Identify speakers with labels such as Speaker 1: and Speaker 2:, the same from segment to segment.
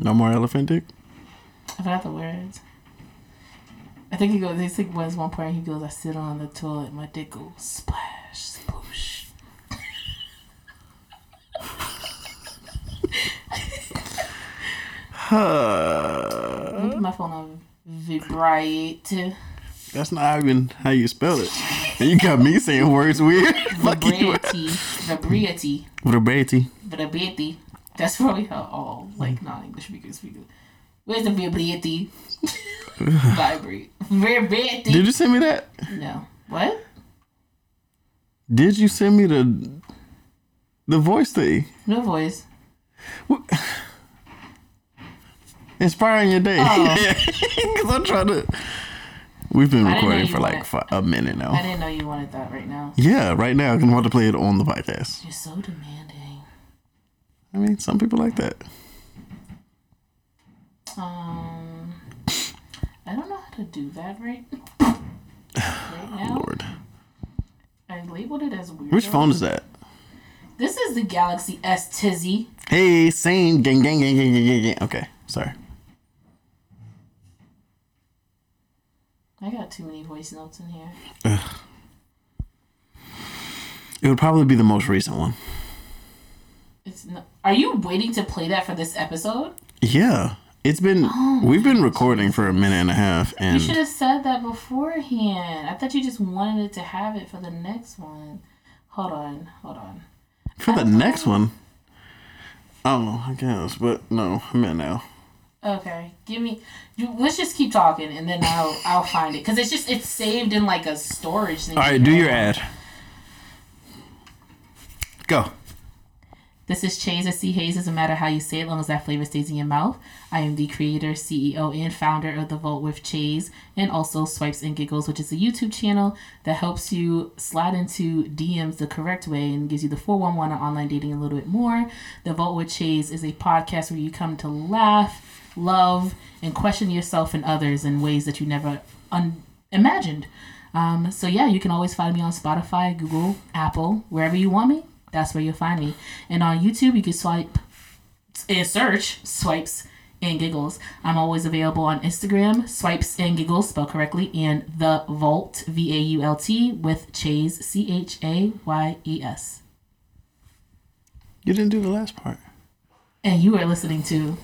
Speaker 1: No more elephant dick.
Speaker 2: I forgot the words. I think he goes. I think was one part he goes. I sit on the toilet, my dick goes splash, sploosh.
Speaker 1: Uh,
Speaker 2: Put my phone on vibrate.
Speaker 1: that's not even how you spell it. And you got me saying words weird.
Speaker 2: Vibrati. Vibrati.
Speaker 1: Vibrati.
Speaker 2: Vibrati. That's probably how all hmm. like non-English speakers speak. Where's the? Vibrate. Vibrati.
Speaker 1: Did you send me that?
Speaker 2: No. What?
Speaker 1: Did you send me the the voice thing?
Speaker 2: No voice. What?
Speaker 1: Inspiring your day.
Speaker 2: Oh.
Speaker 1: Because I'm trying to. We've been
Speaker 2: I
Speaker 1: recording for like a minute now.
Speaker 2: I didn't know you wanted that right now.
Speaker 1: Yeah, right now I'm about to play it on the podcast.
Speaker 2: You're so demanding.
Speaker 1: I mean, some people like that.
Speaker 2: Um, I don't know how to do that right, right now.
Speaker 1: Lord,
Speaker 2: I labeled it as weird.
Speaker 1: which phone is that?
Speaker 2: This is the Galaxy S Tizzy.
Speaker 1: Hey, same gang gang gang gang gang gang. gang. Okay, sorry.
Speaker 2: I got too many voice notes in here.
Speaker 1: It would probably be the most recent one.
Speaker 2: It's not, are you waiting to play that for this episode?
Speaker 1: Yeah, it's been oh we've been recording for a minute and a half, and You
Speaker 2: should have said that beforehand. I thought you just wanted it to have it for the next one. Hold on, hold on.
Speaker 1: for the next one. Oh, I guess, but no, I'm in now.
Speaker 2: Okay, give me. You, let's just keep talking, and then I'll I'll find it because it's just it's saved in like a storage thing.
Speaker 1: All right, do your ad. Go.
Speaker 2: This is Chase C Hayes. Doesn't matter how you say it, long as that flavor stays in your mouth. I am the creator, CEO, and founder of The Vault with Chase, and also Swipes and Giggles, which is a YouTube channel that helps you slide into DMs the correct way and gives you the 411 on online dating a little bit more. The Vault with Chase is a podcast where you come to laugh, love, and question yourself and others in ways that you never un- imagined. Um, so yeah, you can always find me on Spotify, Google, Apple, wherever you want me. That's where you'll find me. And on YouTube, you can swipe and search swipes and giggles. I'm always available on Instagram, swipes and giggles, spelled correctly, and the Vault V A U L T with Chase C H A Y E S.
Speaker 1: You didn't do the last part.
Speaker 2: And you are listening to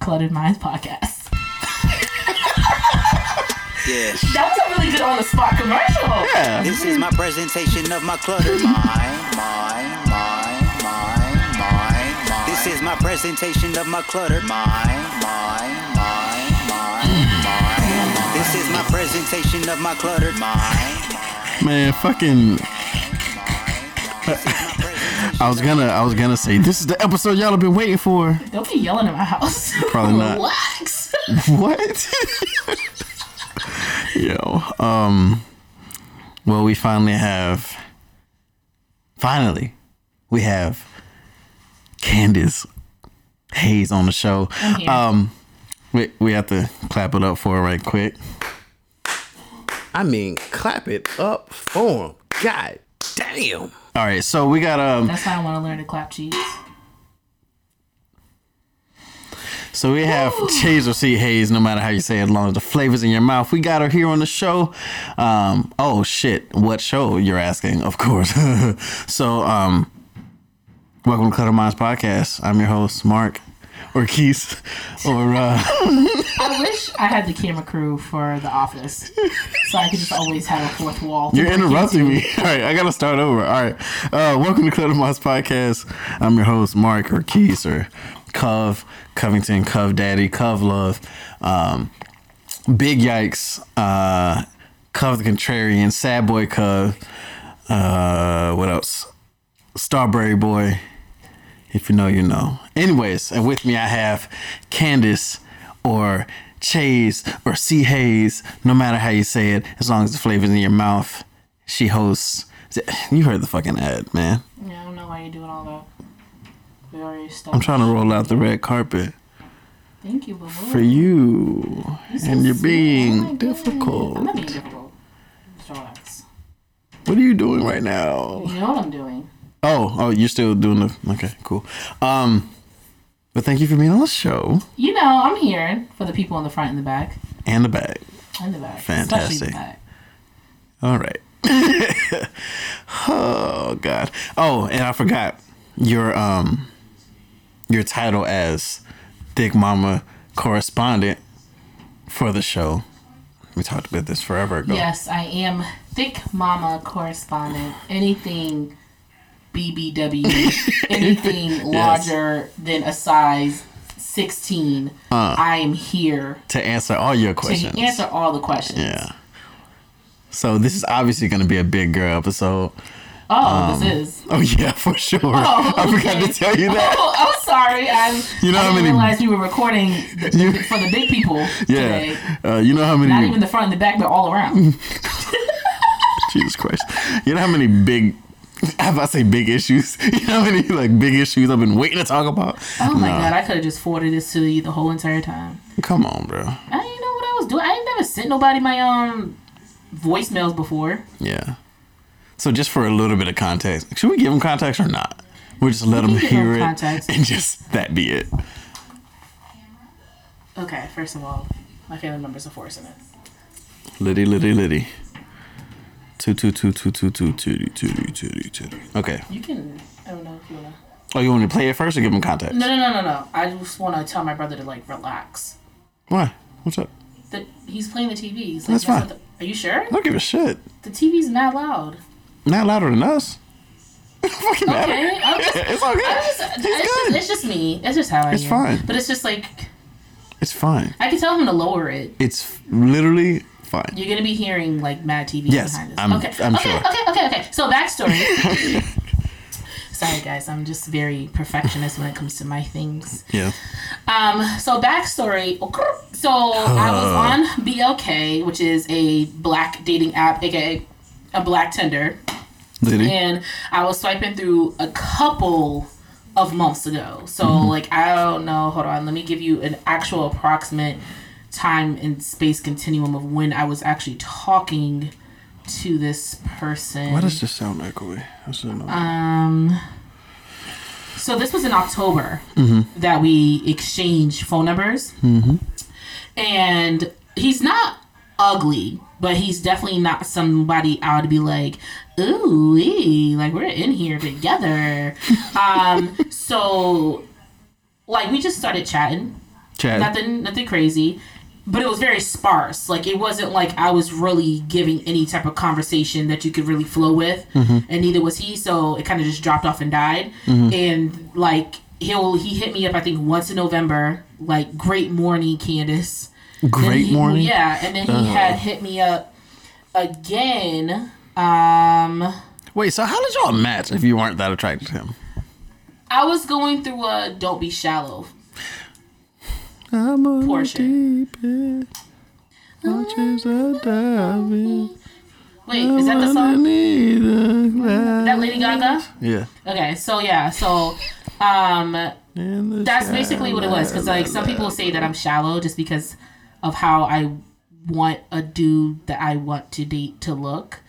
Speaker 2: Cluttered Minds podcast.
Speaker 3: Yeah.
Speaker 2: That was a really good on the spot commercial.
Speaker 1: Yeah.
Speaker 3: This is my presentation of my cluttered mind, mind, This is my presentation of my cluttered mind, mind, mind, mind, mind. This is my presentation of my cluttered mind.
Speaker 1: Man, fucking. I was gonna, I was gonna say this is the episode y'all have been waiting for.
Speaker 2: Don't be yelling in my house.
Speaker 1: Probably not.
Speaker 2: Relax.
Speaker 1: What? Yo, um, well, we finally have, finally, we have Candace Hayes on the show. Um, we we have to clap it up for her right quick.
Speaker 4: I mean, clap it up for him. God damn.
Speaker 1: All right, so we got um,
Speaker 2: That's how I want to learn to clap cheese.
Speaker 1: So we have Chase or C Hayes, no matter how you say it, as long as the flavor's in your mouth. We got her here on the show. Um, oh shit, what show you're asking? Of course. so um, welcome to Clutter Minds Podcast. I'm your host, Mark or Keith or uh,
Speaker 2: I wish I had the camera crew for The Office, so I could just always have a fourth wall.
Speaker 1: you're interrupting me. All right, I gotta start over. All right, uh, welcome to Clutter Minds Podcast. I'm your host, Mark or Keith or Cove Covington, Cove Daddy, Cove Love. Um, Big Yikes, uh, Cove the Contrarian, Sad Boy Cove, uh, what else? Starberry Boy. If you know, you know. Anyways, and with me I have Candace or Chase or C Hayes, no matter how you say it, as long as the flavor's in your mouth. She hosts. You heard the fucking ad, man.
Speaker 2: Yeah, I don't know why you're doing all that. We already stopped.
Speaker 1: I'm trying to roll out the red carpet
Speaker 2: Thank you, boo
Speaker 1: for you, and you're being oh difficult.
Speaker 2: I'm not being difficult. Just relax.
Speaker 1: What are you doing right now?
Speaker 2: You know what I'm doing.
Speaker 1: Oh, oh, you're still doing the okay, cool. Um, But thank you for being on the show
Speaker 2: You know, I'm here for the people in the front and the back.
Speaker 1: and the back.
Speaker 2: In the back.
Speaker 1: Fantastic.
Speaker 2: the back.
Speaker 1: All right. oh God. Oh, and I forgot your um your title as Thick Mama correspondent for the show. We talked about this forever ago.
Speaker 2: Yes, I am thick mama correspondent. Anything BBW, anything larger than a size 16, I am here
Speaker 1: To answer all your questions.
Speaker 2: to answer all the questions.
Speaker 1: Yeah. So this is obviously going to be a big girl episode.
Speaker 2: Oh, this is.
Speaker 1: Oh yeah, for sure.
Speaker 2: Oh,
Speaker 1: I forgot to tell you that.
Speaker 2: Oh, I'm sorry. I'm,
Speaker 1: You know
Speaker 2: I
Speaker 1: how
Speaker 2: didn't
Speaker 1: many-
Speaker 2: realize we were recording the,
Speaker 1: You-
Speaker 2: for the big people today.
Speaker 1: Yeah. Uh, you know how many
Speaker 2: Not even the front and the back, but all around.
Speaker 1: Jesus Christ. You know how many big how about say big issues? You know how many like big issues I've been waiting to talk about?
Speaker 2: Oh my
Speaker 1: No.
Speaker 2: god, I could have just forwarded this to you the whole entire time.
Speaker 1: Come on, bro.
Speaker 2: I didn't know what I was doing. I ain't never sent nobody my um voicemails before.
Speaker 1: Yeah. So just for a little bit of context, should we give them context or not? We'll just let
Speaker 2: We
Speaker 1: them
Speaker 2: can give 'em
Speaker 1: hear it
Speaker 2: context.
Speaker 1: and just that be it.
Speaker 2: Okay, first of all, my family members are forcing it.
Speaker 1: Liddy, liddy, liddy. Two, two, two, titty, titty, titty, titty. Okay.
Speaker 2: You can. I don't know if you wanna.
Speaker 1: Oh, you want to play it first or give them context?
Speaker 2: No, no, no, no, no. I just want to tell my brother to like relax.
Speaker 1: Why? What's up?
Speaker 2: That he's playing the TV. He's like,
Speaker 1: That's fine.
Speaker 2: the- are you sure?
Speaker 1: I don't give a shit.
Speaker 2: The TV's mad loud.
Speaker 1: Not louder than us. fucking matter.
Speaker 2: Okay, I'm just-
Speaker 1: it's all good.
Speaker 2: I just,
Speaker 1: It's
Speaker 2: it's, just, it's just me. It's just how I
Speaker 1: It's
Speaker 2: am.
Speaker 1: fine.
Speaker 2: But it's just like
Speaker 1: It's fine.
Speaker 2: I can tell him to lower it.
Speaker 1: It's literally fine.
Speaker 2: You're gonna be hearing like mad TV
Speaker 1: Yes,
Speaker 2: behind this.
Speaker 1: I'm-
Speaker 2: okay,
Speaker 1: I'm
Speaker 2: okay,
Speaker 1: sure.
Speaker 2: okay, okay, okay. So backstory. Sorry guys, I'm just very perfectionist when it comes to my things.
Speaker 1: Yeah.
Speaker 2: Um, so backstory. So I was on BLK, which is a black dating app, aka a black Tinder,
Speaker 1: he?
Speaker 2: and I was swiping through a couple of months ago. So like I don't know. Hold on, let me give you an actual approximate time and space continuum of when I was actually talking to this person.
Speaker 1: Why does this sound echoey? Know.
Speaker 2: Um. So this was in October
Speaker 1: Mm-hmm.
Speaker 2: that we exchanged phone numbers, mm-hmm. and he's not ugly, but he's definitely not somebody I would be like, ooh, ee, like we're in here together. um. So, like, we just started chatting
Speaker 1: Chad.
Speaker 2: nothing nothing crazy but it was very sparse. Like it wasn't like i was really giving any type of conversation that you could really flow with mm-hmm. and neither was he so it kind of just dropped off and died. Mm-hmm. And like he'll he hit me up i think once in november like great morning candace.
Speaker 1: Great
Speaker 2: he-
Speaker 1: morning?
Speaker 2: yeah and then he uh-huh. had hit me up again um
Speaker 1: Wait, so how did y'all match if you weren't that attracted to him?
Speaker 2: i was going through a don't be shallow
Speaker 1: I'm on
Speaker 2: Portion.
Speaker 1: deep end. Watches are diving.
Speaker 2: wait is that the song
Speaker 1: That
Speaker 2: that lady gaga
Speaker 1: Yeah.
Speaker 2: Okay, so yeah, so um
Speaker 1: In the
Speaker 2: that's basically what it was cuz like some people say that I'm shallow just because of how I want a dude that I want to date to look.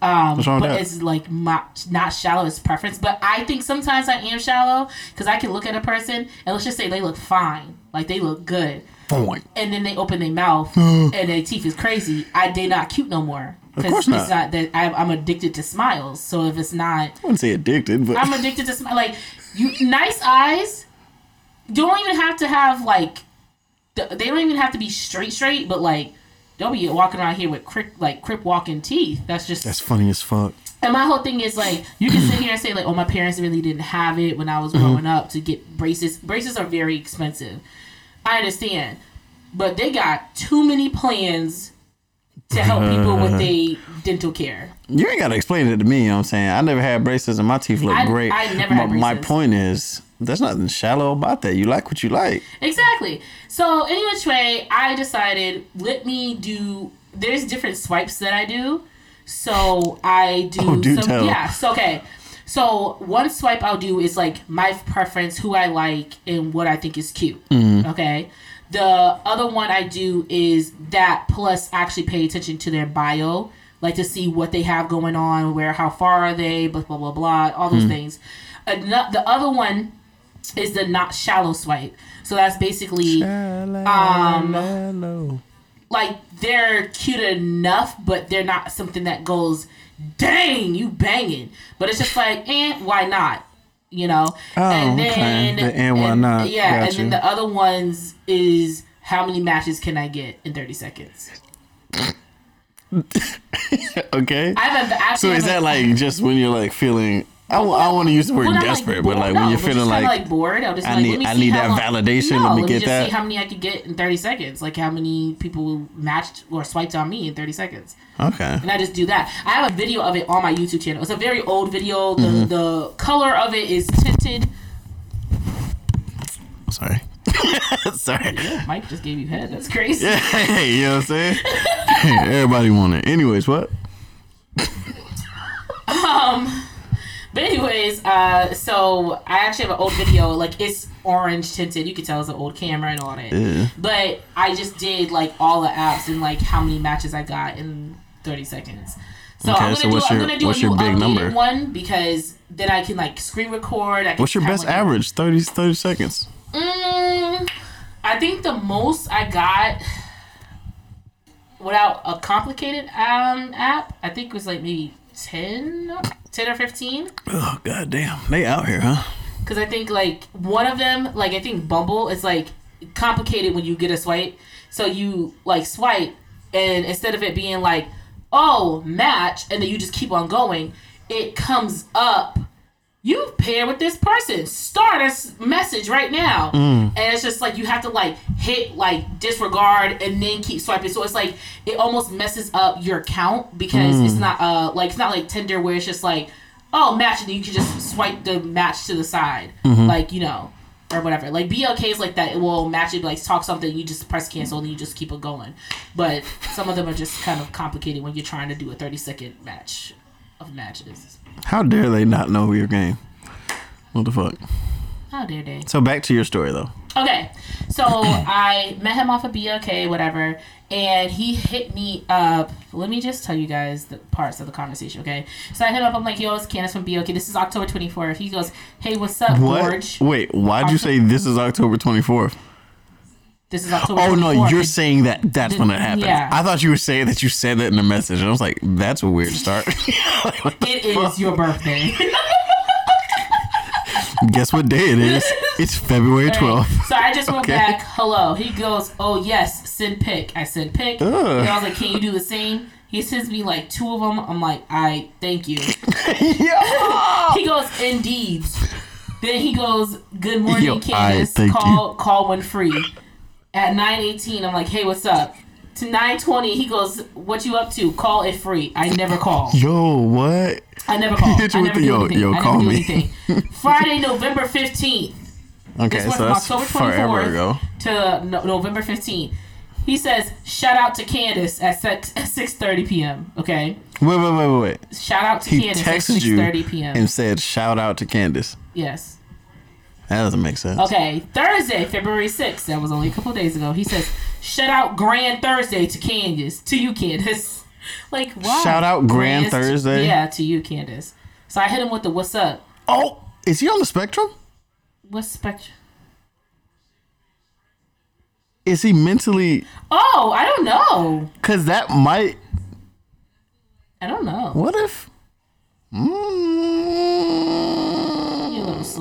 Speaker 2: Um
Speaker 1: What's wrong with
Speaker 2: but
Speaker 1: that?
Speaker 2: it's like not, not shallow it's preference, but I think sometimes I am shallow cuz I can look at a person and let's just say they look fine, like they look good.
Speaker 1: point.
Speaker 2: And then they open their mouth and their teeth is crazy. I they not cute no more.
Speaker 1: Of
Speaker 2: 'Cause
Speaker 1: course
Speaker 2: it's
Speaker 1: not.
Speaker 2: not that I, I'm addicted to smiles. So if it's not
Speaker 1: I wouldn't say addicted, but
Speaker 2: I'm addicted to smile. Like you, nice eyes. Don't even have to have like. They don't even have to be straight, straight. But like, don't be walking around here with crip, like crip walking teeth. That's just.
Speaker 1: that's funny as fuck.
Speaker 2: and my whole thing is like, you can sit here and say like, oh, my parents really didn't have it when I was
Speaker 1: Mm-hmm.
Speaker 2: growing up to get braces. Braces are very expensive. I understand, but they got too many plans to help people with their dental care.
Speaker 1: You ain't gotta explain it to me, you know what I'm saying? I never had braces and my teeth look
Speaker 2: I-
Speaker 1: great.
Speaker 2: I never
Speaker 1: my,
Speaker 2: had
Speaker 1: my point is there's nothing shallow about that. You like what you like.
Speaker 2: Exactly. So any which way, I decided let me do. There's different swipes that I do. So I do.
Speaker 1: Oh, do
Speaker 2: some,
Speaker 1: tell.
Speaker 2: Yeah. So okay. So one swipe I'll do is like my preference, who I like, and what I think is cute.
Speaker 1: Mm-hmm.
Speaker 2: Okay. The other one I do is that plus actually pay attention to their bio, like to see what they have going on, where how far are they, blah blah blah blah, all
Speaker 1: Mm-hmm.
Speaker 2: those things. Ano- the other one is the not shallow swipe. So that's basically um like they're cute enough, but they're not something that goes, dang, you banging. But it's just like, eh, why not? You know?
Speaker 1: Oh, okay. The and why not.
Speaker 2: Yeah,
Speaker 1: Got
Speaker 2: and then the other ones is how many matches can I get in 30 seconds?
Speaker 1: Okay.
Speaker 2: I have a, actually
Speaker 1: So is that like just when you're like feeling? I, want to use the word desperate,
Speaker 2: bored-
Speaker 1: but like
Speaker 2: no,
Speaker 1: when you're feeling
Speaker 2: kinda,
Speaker 1: like,
Speaker 2: bored, I'll just
Speaker 1: I
Speaker 2: like,
Speaker 1: need-
Speaker 2: let me
Speaker 1: I need that
Speaker 2: long-
Speaker 1: validation,
Speaker 2: No,
Speaker 1: let me
Speaker 2: let
Speaker 1: get
Speaker 2: me just
Speaker 1: that.
Speaker 2: see how many I could get in 30 seconds, like how many people matched or swiped on me in 30 seconds.
Speaker 1: okay,
Speaker 2: and I just do that. I have a video of it on my YouTube channel. It's a very old video. The
Speaker 1: Mm-hmm.
Speaker 2: the color of it is tinted.
Speaker 1: sorry, sorry.
Speaker 2: Mike just gave you head. That's crazy.
Speaker 1: Yeah, Hey, you know what I'm saying? Everybody want it. Anyways, what?
Speaker 2: But anyways, uh, so I actually have an old video. Like it's orange tinted. You can tell it's an old camera and all that.
Speaker 1: Yeah.
Speaker 2: But I just did like all the apps and like how many matches I got in 30 seconds. So
Speaker 1: Okay,
Speaker 2: I'm gonna
Speaker 1: so
Speaker 2: do,
Speaker 1: what's
Speaker 2: I'm
Speaker 1: your-
Speaker 2: gonna do
Speaker 1: what's
Speaker 2: a
Speaker 1: your
Speaker 2: new
Speaker 1: big number?
Speaker 2: one because then I can like screen record. I can
Speaker 1: What's your best average? 30, 30 seconds.
Speaker 2: Mm, I think the most I got without a complicated um app, I think was like maybe 10, 10 or 15.
Speaker 1: Oh god damn, they out here, huh?
Speaker 2: Because I think like one of them, like I think Bumble is like complicated when you get a swipe. So you like swipe, and instead of it being like, oh, match, and then you just keep on going, it comes up. You pair with this person. Start a message right now, mm. and it's just like you have to like hit like disregard and then keep swiping. So it's like it almost messes up your count because it's mm. not uh like it's not like Tinder where it's just like oh match and you can just swipe the match to the side mm-hmm. like you know or whatever. Like BLK is like that. It will match it like talk something. You just press cancel and you just keep it going. But some of them are just kind of complicated when you're trying to do a 30 second match of matches.
Speaker 1: How dare they not know your game? What the fuck?
Speaker 2: How dare they?
Speaker 1: So back to your story though.
Speaker 2: Okay, so I met him off of BLK, whatever, and he hit me up. Let me just tell you guys the parts of the conversation, okay? So I hit him up. I'm like, "Yo, it's Candace from BLK. This is October 24th." He goes, "Hey, what's up,
Speaker 1: What?
Speaker 2: George?"
Speaker 1: Wait, why'd you say this is October 24th?
Speaker 2: This is October.
Speaker 1: Oh no,
Speaker 2: 24th.
Speaker 1: you're saying that that's when it happened.
Speaker 2: Yeah.
Speaker 1: I thought you were saying that you said that in the message, and I was like, that's a weird start.
Speaker 2: It is your birthday.
Speaker 1: Guess what day it is? It's February 12th.
Speaker 2: So I just went
Speaker 1: Okay.
Speaker 2: back, hello. He goes, oh yes, send pic. I sent pic. And I was like, can you do the same? He sends me like two of them. I'm like, I thank you.
Speaker 1: yeah.
Speaker 2: He goes, indeed. Then he goes, good morning,
Speaker 1: Yo,
Speaker 2: Candace. Call call when free. At 9:18, I'm like, hey, what's up? To 9:20, he goes, what you up to? Call if free. I never call.
Speaker 1: Yo, what?
Speaker 2: I never call. I
Speaker 1: with
Speaker 2: never
Speaker 1: the,
Speaker 2: do
Speaker 1: yo,
Speaker 2: anything.
Speaker 1: yo,
Speaker 2: I never
Speaker 1: call
Speaker 2: do
Speaker 1: me.
Speaker 2: anything. Friday, November 15th.
Speaker 1: Okay,
Speaker 2: This
Speaker 1: so
Speaker 2: from
Speaker 1: that's
Speaker 2: October
Speaker 1: forever
Speaker 2: 24th
Speaker 1: ago.
Speaker 2: to no- November 15th. He says, shout out to Candace at 6.30 p.m., okay?
Speaker 1: Wait, wait, wait, wait, wait.
Speaker 2: Shout out to
Speaker 1: He
Speaker 2: Candace at
Speaker 1: texted you
Speaker 2: p.m.
Speaker 1: and said, "Shout out to Candace."
Speaker 2: yes.
Speaker 1: That doesn't make sense.
Speaker 2: Okay, Thursday, February 6th, that was only a couple days ago. He says, shout out Grand Thursday to Candace, to you, Candace. Like, why?
Speaker 1: Shout out Grand Thursday?
Speaker 2: Yeah, to you, Candace. So I hit him with the what's up?
Speaker 1: Oh, is he on the spectrum?
Speaker 2: What's spectrum?
Speaker 1: Is he mentally?
Speaker 2: Oh, I don't know.
Speaker 1: Cause that might.
Speaker 2: I don't know.
Speaker 1: What if? Mm,
Speaker 2: You a little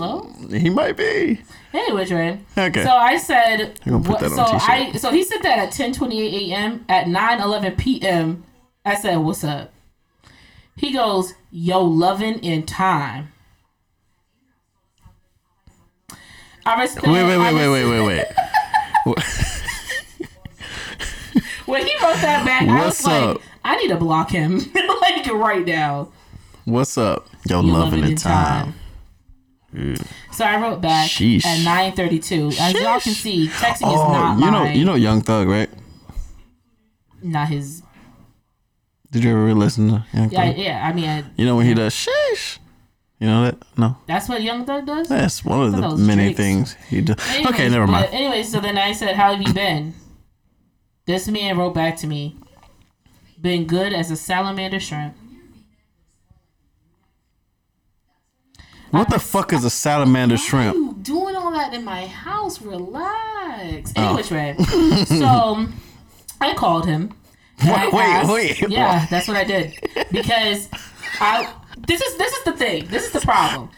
Speaker 2: slow?
Speaker 1: he might be.
Speaker 2: Anyway, Dre.
Speaker 1: Okay.
Speaker 2: So I said,
Speaker 1: put
Speaker 2: what,
Speaker 1: that
Speaker 2: so
Speaker 1: on t-shirt.
Speaker 2: I so he said that at 10:28 a.m. at 9:11 p.m. I said, "What's up?" He goes, "Yo, loving in time." I respect.
Speaker 1: Wait, wait,
Speaker 2: I
Speaker 1: wait, wait, wait, wait, wait.
Speaker 2: When he wrote that back, I was
Speaker 1: What's
Speaker 2: like. I need to block him like right now.
Speaker 1: What's up? Yo,
Speaker 2: You
Speaker 1: loving the time. Mm.
Speaker 2: So I wrote back
Speaker 1: Sheesh.
Speaker 2: at 9:32. As y'all can see, texting is oh, not
Speaker 1: Oh, you know,
Speaker 2: my,
Speaker 1: you know, Young Thug, right?
Speaker 2: not his.
Speaker 1: Did you ever listen to Young Thug?
Speaker 2: yeah. yeah. I mean, I,
Speaker 1: You know when he does sheesh. You know that? No,
Speaker 2: that's what Young Thug does.
Speaker 1: that's one of the many
Speaker 2: Drake's.
Speaker 1: things he does.
Speaker 2: Anyways,
Speaker 1: okay, never mind.
Speaker 2: Anyway, so then I said, "How have you been?" This man wrote back to me, "Been good as a salamander shrimp."
Speaker 1: What the fuck is a salamander
Speaker 2: are
Speaker 1: shrimp?
Speaker 2: you doing all that in my house. Relax.
Speaker 1: Oh.
Speaker 2: Anyway, Trey. so I called him.
Speaker 1: Wait, wait,
Speaker 2: asked-
Speaker 1: wait.
Speaker 2: Yeah, that's what I did because I. This is this is the thing. This is the problem.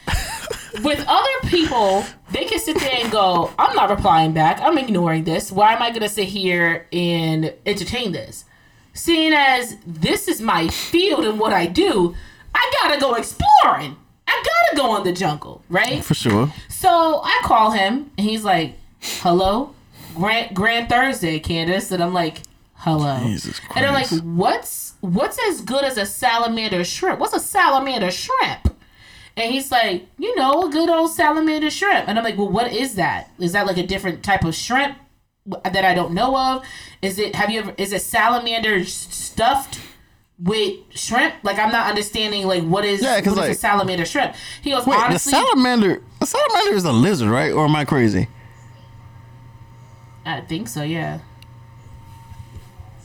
Speaker 2: With other people, they can sit there and go, "I'm not replying back. I'm ignoring this. Why am I gonna sit here and entertain this?" Seeing as this is my field and what I do, I gotta go exploring. I gotta go on the jungle, right?
Speaker 1: For sure.
Speaker 2: So I call him and he's like, "Hello, Grand Grand Thursday, Candace," and I'm like, "Hello,"
Speaker 1: Jesus
Speaker 2: and I'm like, "What's what's as good as a salamander shrimp? What's a salamander shrimp?" And he's like, "You know, a good old salamander shrimp," and I'm like, "Well, what is that? Is that like a different type of shrimp that I don't know of? Is it? Have you ever? Is it salamander stuffed?" With shrimp, like I'm not understanding, like what is
Speaker 1: Yeah, 'cause,
Speaker 2: what is
Speaker 1: like-
Speaker 2: a salamander shrimp? He goes,
Speaker 1: Wait,
Speaker 2: honestly,
Speaker 1: the salamander. The salamander is a lizard, right? Or am I crazy?
Speaker 2: I think so, yeah.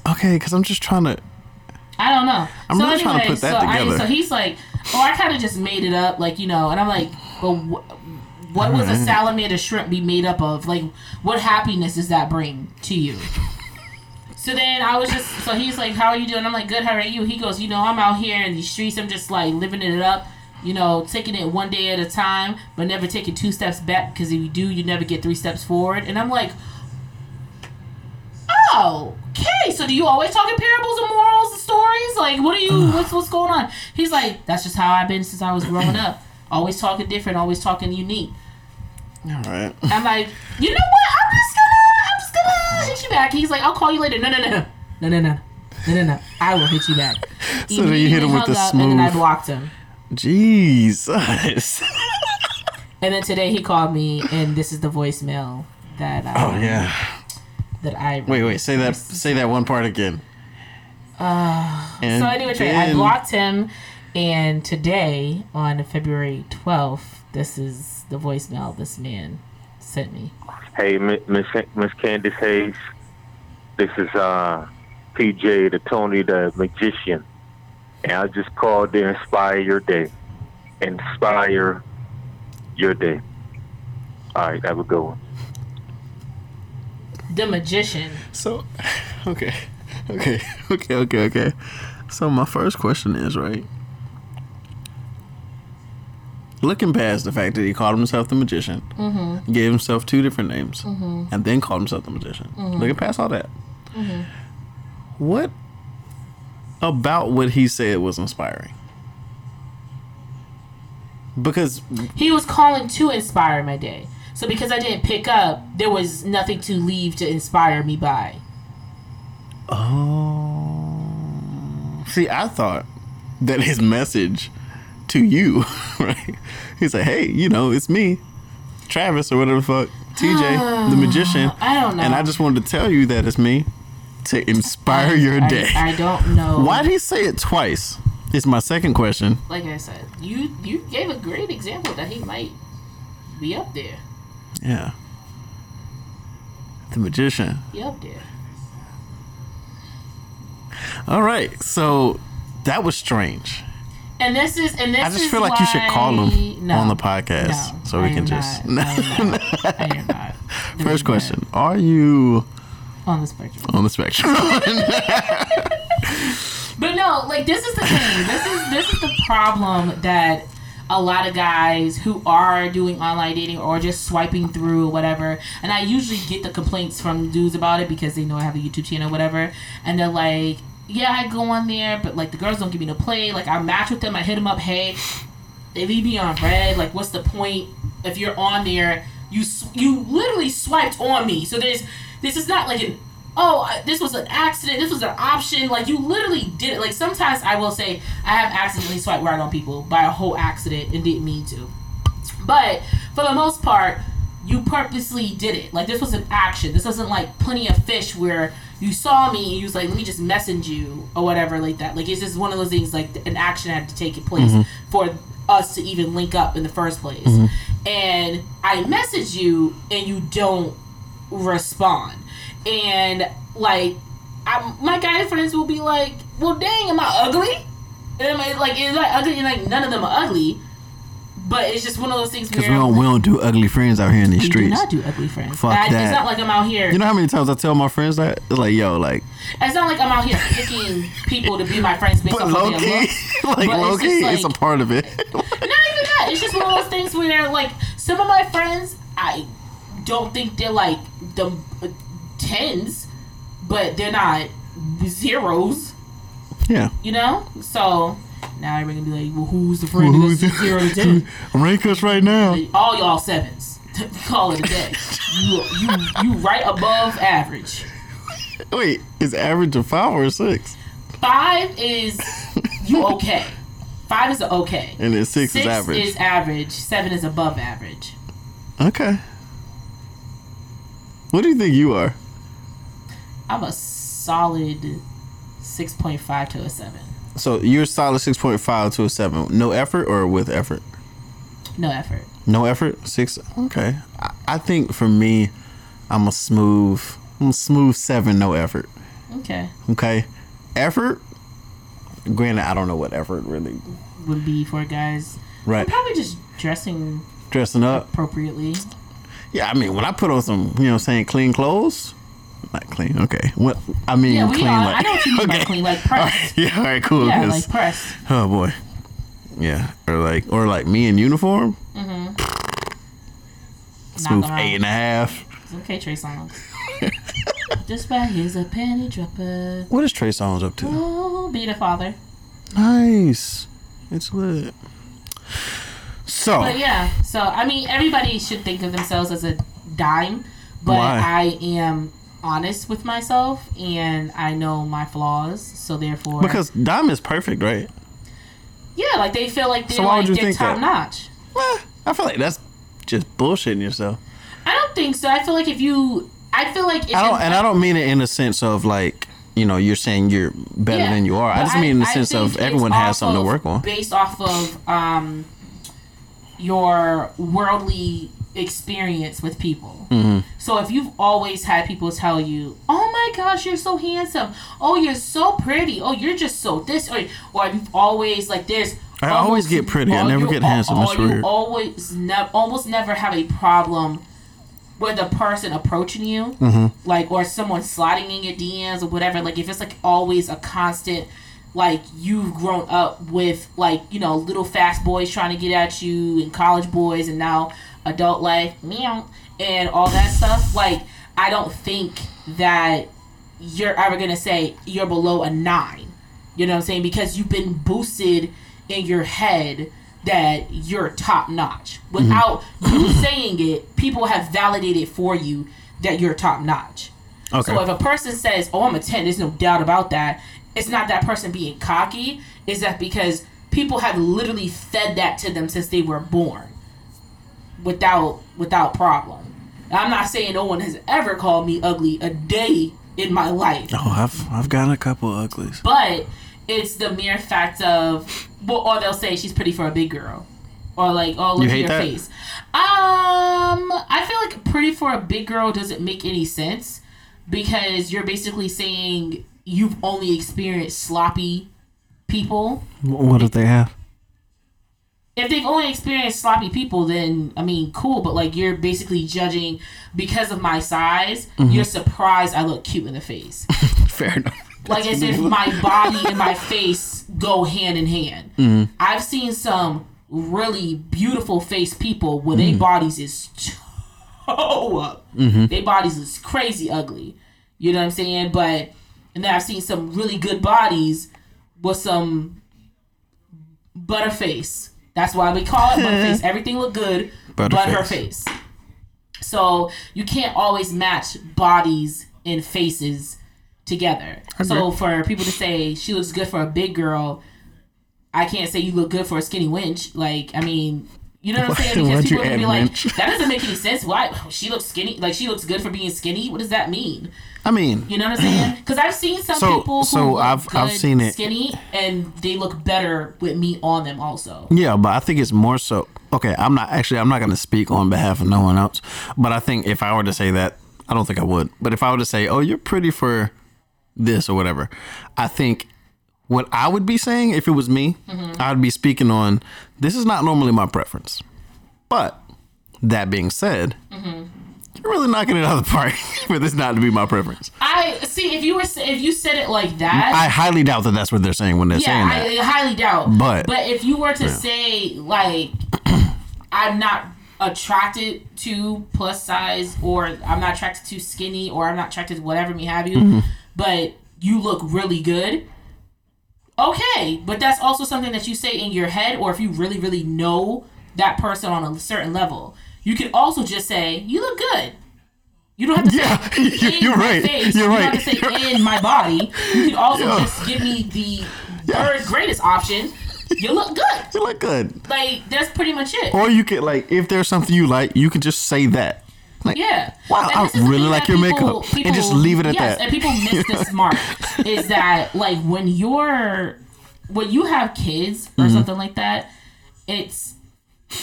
Speaker 1: Okay, because I'm just trying to.
Speaker 2: I don't know.
Speaker 1: I'm really trying to put that
Speaker 2: so I-
Speaker 1: together.
Speaker 2: so he's like, oh, I kind of just made it up, like you know, and I'm like, well, wh- what was a salamander shrimp be made up of? Like, what happiness does that bring to you? So then I was just, so he's like, how are you doing? I'm like, good. How are you? He goes, you know, I'm out here in these streets. I'm just like living it up. You know, taking it one day at a time, but never taking two steps back because if you do, you never get three steps forward. And I'm like, oh, okay. So do you always talk in parables and morals and stories? Like, what are you? What's what's going on? He's like, that's just how I've been since I was growing up. Always talking different. Always talking unique.
Speaker 1: All right.
Speaker 2: I'm like, you know what? I'm just gonna, I'm hit you back. He's like, I'll call you later. No, no, no, no, no, no, no, no, no. I will hit you back.
Speaker 1: So then you hit him with the
Speaker 2: up, and then I blocked him.
Speaker 1: Jesus.
Speaker 2: And then today he called me, and this is the voicemail that I,
Speaker 1: oh yeah.
Speaker 2: that I
Speaker 1: Wait, wait. Say that. Say that one part again. Uh.
Speaker 2: So anyway, Trey, I blocked him, and today on February twelfth, this is the voicemail this man sent me.
Speaker 5: Hey, Mi- Miss Miss Candace Hayes. This is uh, PJ, the Tony, the magician, and I just called to inspire your day. Inspire your day. All right, have a good one.
Speaker 2: The magician.
Speaker 1: So, okay, okay, okay, okay, okay. So my first question is right. Looking past the fact that he called himself the magician,
Speaker 2: Mm-hmm.
Speaker 1: gave himself two different names, and then called himself the magician.
Speaker 2: Mm-hmm.
Speaker 1: Looking past all that, what about what he said was inspiring? Because
Speaker 2: He was calling to inspire my day. So because I didn't pick up, there was nothing to leave to inspire me by.
Speaker 1: Oh. See, I thought that his message to you, right? He's like, hey, you know, it's me, Travis, or whatever the fuck, TJ, the magician.
Speaker 2: I don't know.
Speaker 1: And I just wanted to tell you that it's me to inspire your
Speaker 2: I,
Speaker 1: day.
Speaker 2: I don't know.
Speaker 1: Why did he say it twice? Is my second question.
Speaker 2: Like I said, you you gave a great example that he might be up there.
Speaker 1: Yeah. The magician.
Speaker 2: Be up there.
Speaker 1: All right. So that was strange.
Speaker 2: And this is and this
Speaker 1: I just feel like you should call
Speaker 2: why-
Speaker 1: him
Speaker 2: no,
Speaker 1: on the podcast
Speaker 2: no,
Speaker 1: so we
Speaker 2: I
Speaker 1: can just.
Speaker 2: not. I am not.
Speaker 1: First question Are you
Speaker 2: on the spectrum.
Speaker 1: on the spectrum?
Speaker 2: But no, like this is the thing. This is this is the problem that a lot of guys who are doing online dating or just swiping through or whatever, and I usually get the complaints from dudes about it because they know I have a YouTube channel or whatever, and they're like, "Yeah, I go on there, but like the girls don't give me no play. Like I match with them, I hit them up, hey, they leave me on red. Like what's the point if you're on there? You you literally swiped on me, so there's this is not like an oh, this was an accident, this was an option. Like, you literally did it. Like, sometimes I will say, I have accidentally swiped right on people by a whole accident and didn't mean to. But for the most part, you purposely did it. Like, this was an action. This wasn't like plenty of fish where you saw me and you was like, let me just message you or whatever, like that. Like, it's just one of those things, like, an action had to take place mm-hmm. for us to even link up in the first place. Mm-hmm. And I message you and you don't respond. And like, I, my guy friends will be like, "Well, dang, am I ugly?" And I'm like, "Is I ugly?" And like, none of them are ugly. But it's just one of those things
Speaker 1: Because we don't we don't do ugly friends out here in these
Speaker 2: we do
Speaker 1: streets.
Speaker 2: not do ugly friends.
Speaker 1: Fuck
Speaker 2: I-
Speaker 1: that.
Speaker 2: It's not like I'm out here.
Speaker 1: You know how many times I tell my friends that? It's like, yo, like,
Speaker 2: it's not like I'm out here picking people to be my friends based
Speaker 1: but
Speaker 2: off
Speaker 1: low
Speaker 2: of their looks.
Speaker 1: like
Speaker 2: But it's
Speaker 1: low
Speaker 2: just
Speaker 1: key, it's a part of it.
Speaker 2: Not even that. It's just one of those things where, like, some of my friends, I don't think they're like the uh, tens, but they're not zeros.
Speaker 1: yeah.
Speaker 2: You know? So now everybody gonna be like, well, who's the friend that's zero to ten?
Speaker 1: Rank us right now.
Speaker 2: All y'all sevens. Call it a day. You you you right above average.
Speaker 1: Wait, is average a five or a six?
Speaker 2: Five is you okay. Five is okay.
Speaker 1: And then six,
Speaker 2: Six
Speaker 1: is average.
Speaker 2: is average. Seven is above average.
Speaker 1: okay. What do you think you are?
Speaker 2: I'm a solid six point five to a seven.
Speaker 1: So you're solid six point five to a seven. No effort or with effort?
Speaker 2: No effort.
Speaker 1: No effort. Six. Okay. I, I think for me, I'm a smooth. I'm a smooth seven. No effort.
Speaker 2: Okay.
Speaker 1: Okay. Effort. Granted, I don't know what effort really.
Speaker 2: Would be for guys.
Speaker 1: Right.
Speaker 2: Probably just dressing
Speaker 1: Dressing up.
Speaker 2: appropriately.
Speaker 1: Yeah. I mean, when I put on some, you know, saying clean clothes. Not clean. Okay. What I mean,
Speaker 2: Yeah,
Speaker 1: clean.
Speaker 2: are.
Speaker 1: like,
Speaker 2: I know what you mean by
Speaker 1: okay.
Speaker 2: clean, like
Speaker 1: All right. Yeah. All right. Cool.
Speaker 2: Yeah, like pressed.
Speaker 1: Oh boy. Yeah, or like or like me in uniform. Mm-hmm.
Speaker 2: Not
Speaker 1: Smooth eight and a half.
Speaker 2: It's okay, Trey Songz. this bag is a penny dropper.
Speaker 1: What is Trey Songz up to?
Speaker 2: Oh, be the father.
Speaker 1: Nice. It's lit. So
Speaker 2: But yeah, so I mean, everybody should think of themselves as a dime, but
Speaker 1: Why?
Speaker 2: I am honest with myself and I know my flaws, so therefore,
Speaker 1: because Dime is perfect, right?
Speaker 2: yeah, like they feel like they're
Speaker 1: So why
Speaker 2: like
Speaker 1: would you
Speaker 2: they're
Speaker 1: think that?
Speaker 2: top notch.
Speaker 1: Well, I feel like that's just bullshitting yourself.
Speaker 2: I don't think so. I feel like if you, I feel like if
Speaker 1: I don't, and I don't mean it in the sense of like you know you're saying you're better
Speaker 2: Yeah,
Speaker 1: than you are. I just mean in the
Speaker 2: I
Speaker 1: sense of everyone has something to work on.
Speaker 2: Based off of um, your worldly experience with people.
Speaker 1: Mm-hmm.
Speaker 2: So if you've always had people tell you, "Oh my gosh, you're so handsome. Oh, you're so pretty. Oh, you're just so this," or or you've always like there's.
Speaker 1: I always get pretty. I never
Speaker 2: you
Speaker 1: get handsome. It's
Speaker 2: you
Speaker 1: weird.
Speaker 2: always never, almost never have a problem with a person approaching you,
Speaker 1: Mm-hmm.
Speaker 2: like or someone sliding in your DMs or whatever. Like if it's like always a constant, like you've grown up with like you know little fast boys trying to get at you and college boys and now adult life meow and all that stuff. Like I don't think that you're ever gonna say you're below a nine. You know what I'm saying? Because you've been boosted in your head that you're top notch. Mm-hmm. Without you saying it, people have validated for you that you're top notch.
Speaker 1: Okay.
Speaker 2: So if a person says, "Oh, I'm a 10," there's no doubt about that. It's not that person being cocky. Is that because people have literally fed that to them since they were born, without without problem. I'm not saying no one has ever called me ugly a day in my life,
Speaker 1: oh, I've I've gotten a couple uglies.
Speaker 2: but it's the mere fact of, well, or they'll say she's pretty for a big girl, or like, oh, look
Speaker 1: You
Speaker 2: at your
Speaker 1: that?
Speaker 2: face. Um, I feel like pretty for a big girl doesn't make any sense because you're basically saying you've only experienced sloppy people.
Speaker 1: What if they have?
Speaker 2: If they've only experienced sloppy people, then I mean, cool. But like, you're basically judging because of my size.
Speaker 1: Mm-hmm.
Speaker 2: You're surprised I look cute in the face.
Speaker 1: Fair enough.
Speaker 2: like as if my body and my face go hand in hand. Mm-hmm. I've seen some really beautiful face people where their mm-hmm. bodies is toe up. Mm-hmm. Their bodies is crazy ugly. You know what I'm saying? But and then I've seen some really good bodies with some butterface. That's why we call it butterface. Everything look good, but her face. So you can't always match bodies and faces together. So for people to say she looks good for a big girl, I can't say you look good for a skinny wench. Like, I mean, you know what I'm saying? Because people are be like, that doesn't make any sense. Why she looks skinny? Like she looks good for being skinny. What does that mean?
Speaker 1: I mean,
Speaker 2: You know what I'm saying? Because I've seen some
Speaker 1: So-
Speaker 2: people who
Speaker 1: so
Speaker 2: look
Speaker 1: I've- I've
Speaker 2: good
Speaker 1: seen it.
Speaker 2: skinny and they look better with meat on them also.
Speaker 1: Yeah, but I think it's more so. Okay, I'm not actually. I'm not going to speak on behalf of no one else. But I think if I were to say that, I don't think I would. But if I were to say, "Oh, you're pretty for this or whatever," I think what I would be saying if it was me, I'd be speaking on this is not normally my preference. But that being said, you're really knocking it out of the park for this not to be my preference.
Speaker 2: I see if you were if you said it like that.
Speaker 1: I highly doubt that that's what they're saying when they're saying that.
Speaker 2: I, I highly doubt.
Speaker 1: But-
Speaker 2: but if you were to say like, I'm not attracted to plus size, or I'm not attracted to skinny, or I'm not attracted to whatever me have you,
Speaker 1: Mm-hmm.
Speaker 2: but you look really good. Okay, but that's also something that you say in your head, or if you really, really know that person on a certain level, you could also just say, "You look good." You don't have to
Speaker 1: Yeah,
Speaker 2: say
Speaker 1: you're-
Speaker 2: in
Speaker 1: you're
Speaker 2: my
Speaker 1: right.
Speaker 2: face.
Speaker 1: You're
Speaker 2: you
Speaker 1: right.
Speaker 2: don't have to say
Speaker 1: You're
Speaker 2: in my body. You could also
Speaker 1: Yeah.
Speaker 2: just give me the third greatest option. You look good.
Speaker 1: You look good.
Speaker 2: Like that's pretty much it.
Speaker 1: Or you could like if there's something you like, you can just say that. Like,
Speaker 2: Yeah.
Speaker 1: Wow, I
Speaker 2: this is the
Speaker 1: really like your makeup. And just leave it at
Speaker 2: yes,
Speaker 1: that.
Speaker 2: And people miss this mark is that like when you're when you have kids or
Speaker 1: Mm-hmm.
Speaker 2: something like that, it's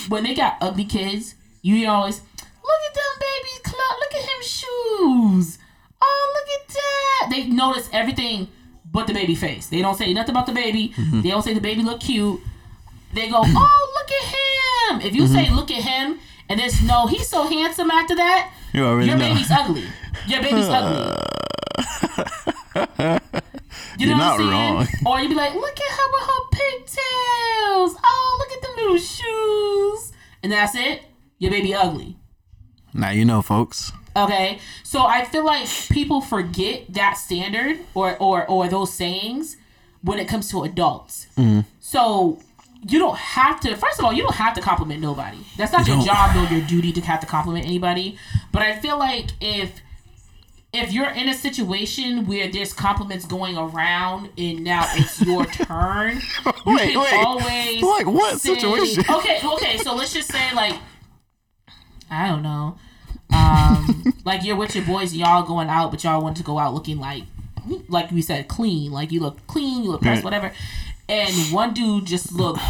Speaker 2: when they got ugly kids, you always look at them babies clothes, look at him shoes. Oh, look at that. They notice everything but the baby face. They don't say nothing about the baby.
Speaker 1: Mm-hmm.
Speaker 2: They don't say the baby look cute. They go, oh, look at him. If you say
Speaker 1: Mm-hmm.
Speaker 2: look at him, and there's no, he's so handsome after that,
Speaker 1: You already
Speaker 2: your
Speaker 1: know.
Speaker 2: baby's ugly. Your baby's ugly. You know
Speaker 1: You're
Speaker 2: what I'm
Speaker 1: not
Speaker 2: saying?
Speaker 1: wrong.
Speaker 2: Or you'd be like, look at her with her pigtails. Oh, look at the little shoes. And that's it. Your baby ugly.
Speaker 1: Now you know, folks.
Speaker 2: Okay, so I feel like people forget that standard or or or those sayings when it comes to adults. Mm-hmm. So you don't have to. First of all, you don't have to compliment nobody. That's not your
Speaker 1: don't.
Speaker 2: job nor your duty to have to compliment anybody. But I feel like if if you're in a situation where there's compliments going around and now it's your turn, you
Speaker 1: Wait,
Speaker 2: can
Speaker 1: wait.
Speaker 2: always
Speaker 1: Like what
Speaker 2: say-
Speaker 1: situation?
Speaker 2: Okay, okay. So let's just say like I don't know. Um, like you're with your boys, y'all going out, but y'all want to go out looking like, like we said, clean. Like you look clean, you look pressed,
Speaker 1: Right.
Speaker 2: whatever. And one dude just looked,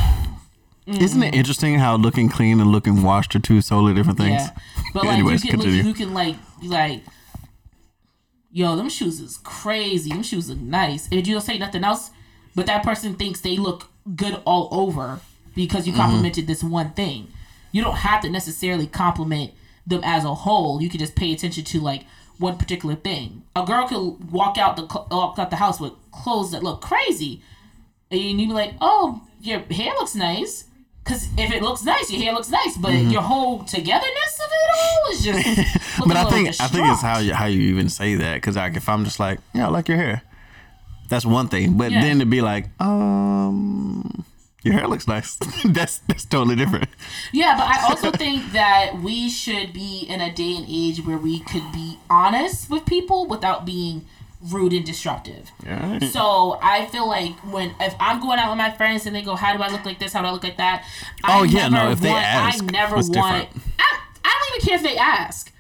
Speaker 1: Isn't it interesting how looking clean and looking washed are two totally different things?
Speaker 2: yeah. But like
Speaker 1: Anyways,
Speaker 2: you can, look, you can like, be like, yo, them shoes is crazy. Them shoes look nice. And you don't say nothing else, but that person thinks they look good all over because you
Speaker 1: Mm-hmm.
Speaker 2: complimented this one thing. You don't have to necessarily compliment them as a whole. You can just pay attention to like one particular thing. A girl could walk out the walk out the house with clothes that look crazy, and you'd be like, "Oh, your hair looks nice." Because if it looks nice, your hair looks nice, but your whole togetherness of it all is just.
Speaker 1: Mm-hmm. But I think I think it's how you how you even say that because like if I'm just like yeah I like your hair, that's one thing. But
Speaker 2: Yeah.
Speaker 1: then to be like um your hair looks nice, that's that's totally different.
Speaker 2: Yeah, but I also think that we should be in a day and age where we could be honest with people without being rude and disruptive. So I feel like when if I'm going out with my friends and they go, "How do I look like this? How do I look like that?" Oh, I
Speaker 1: Oh, yeah, no, if they ask,
Speaker 2: I never want.
Speaker 1: different.
Speaker 2: I, I don't even care if they ask.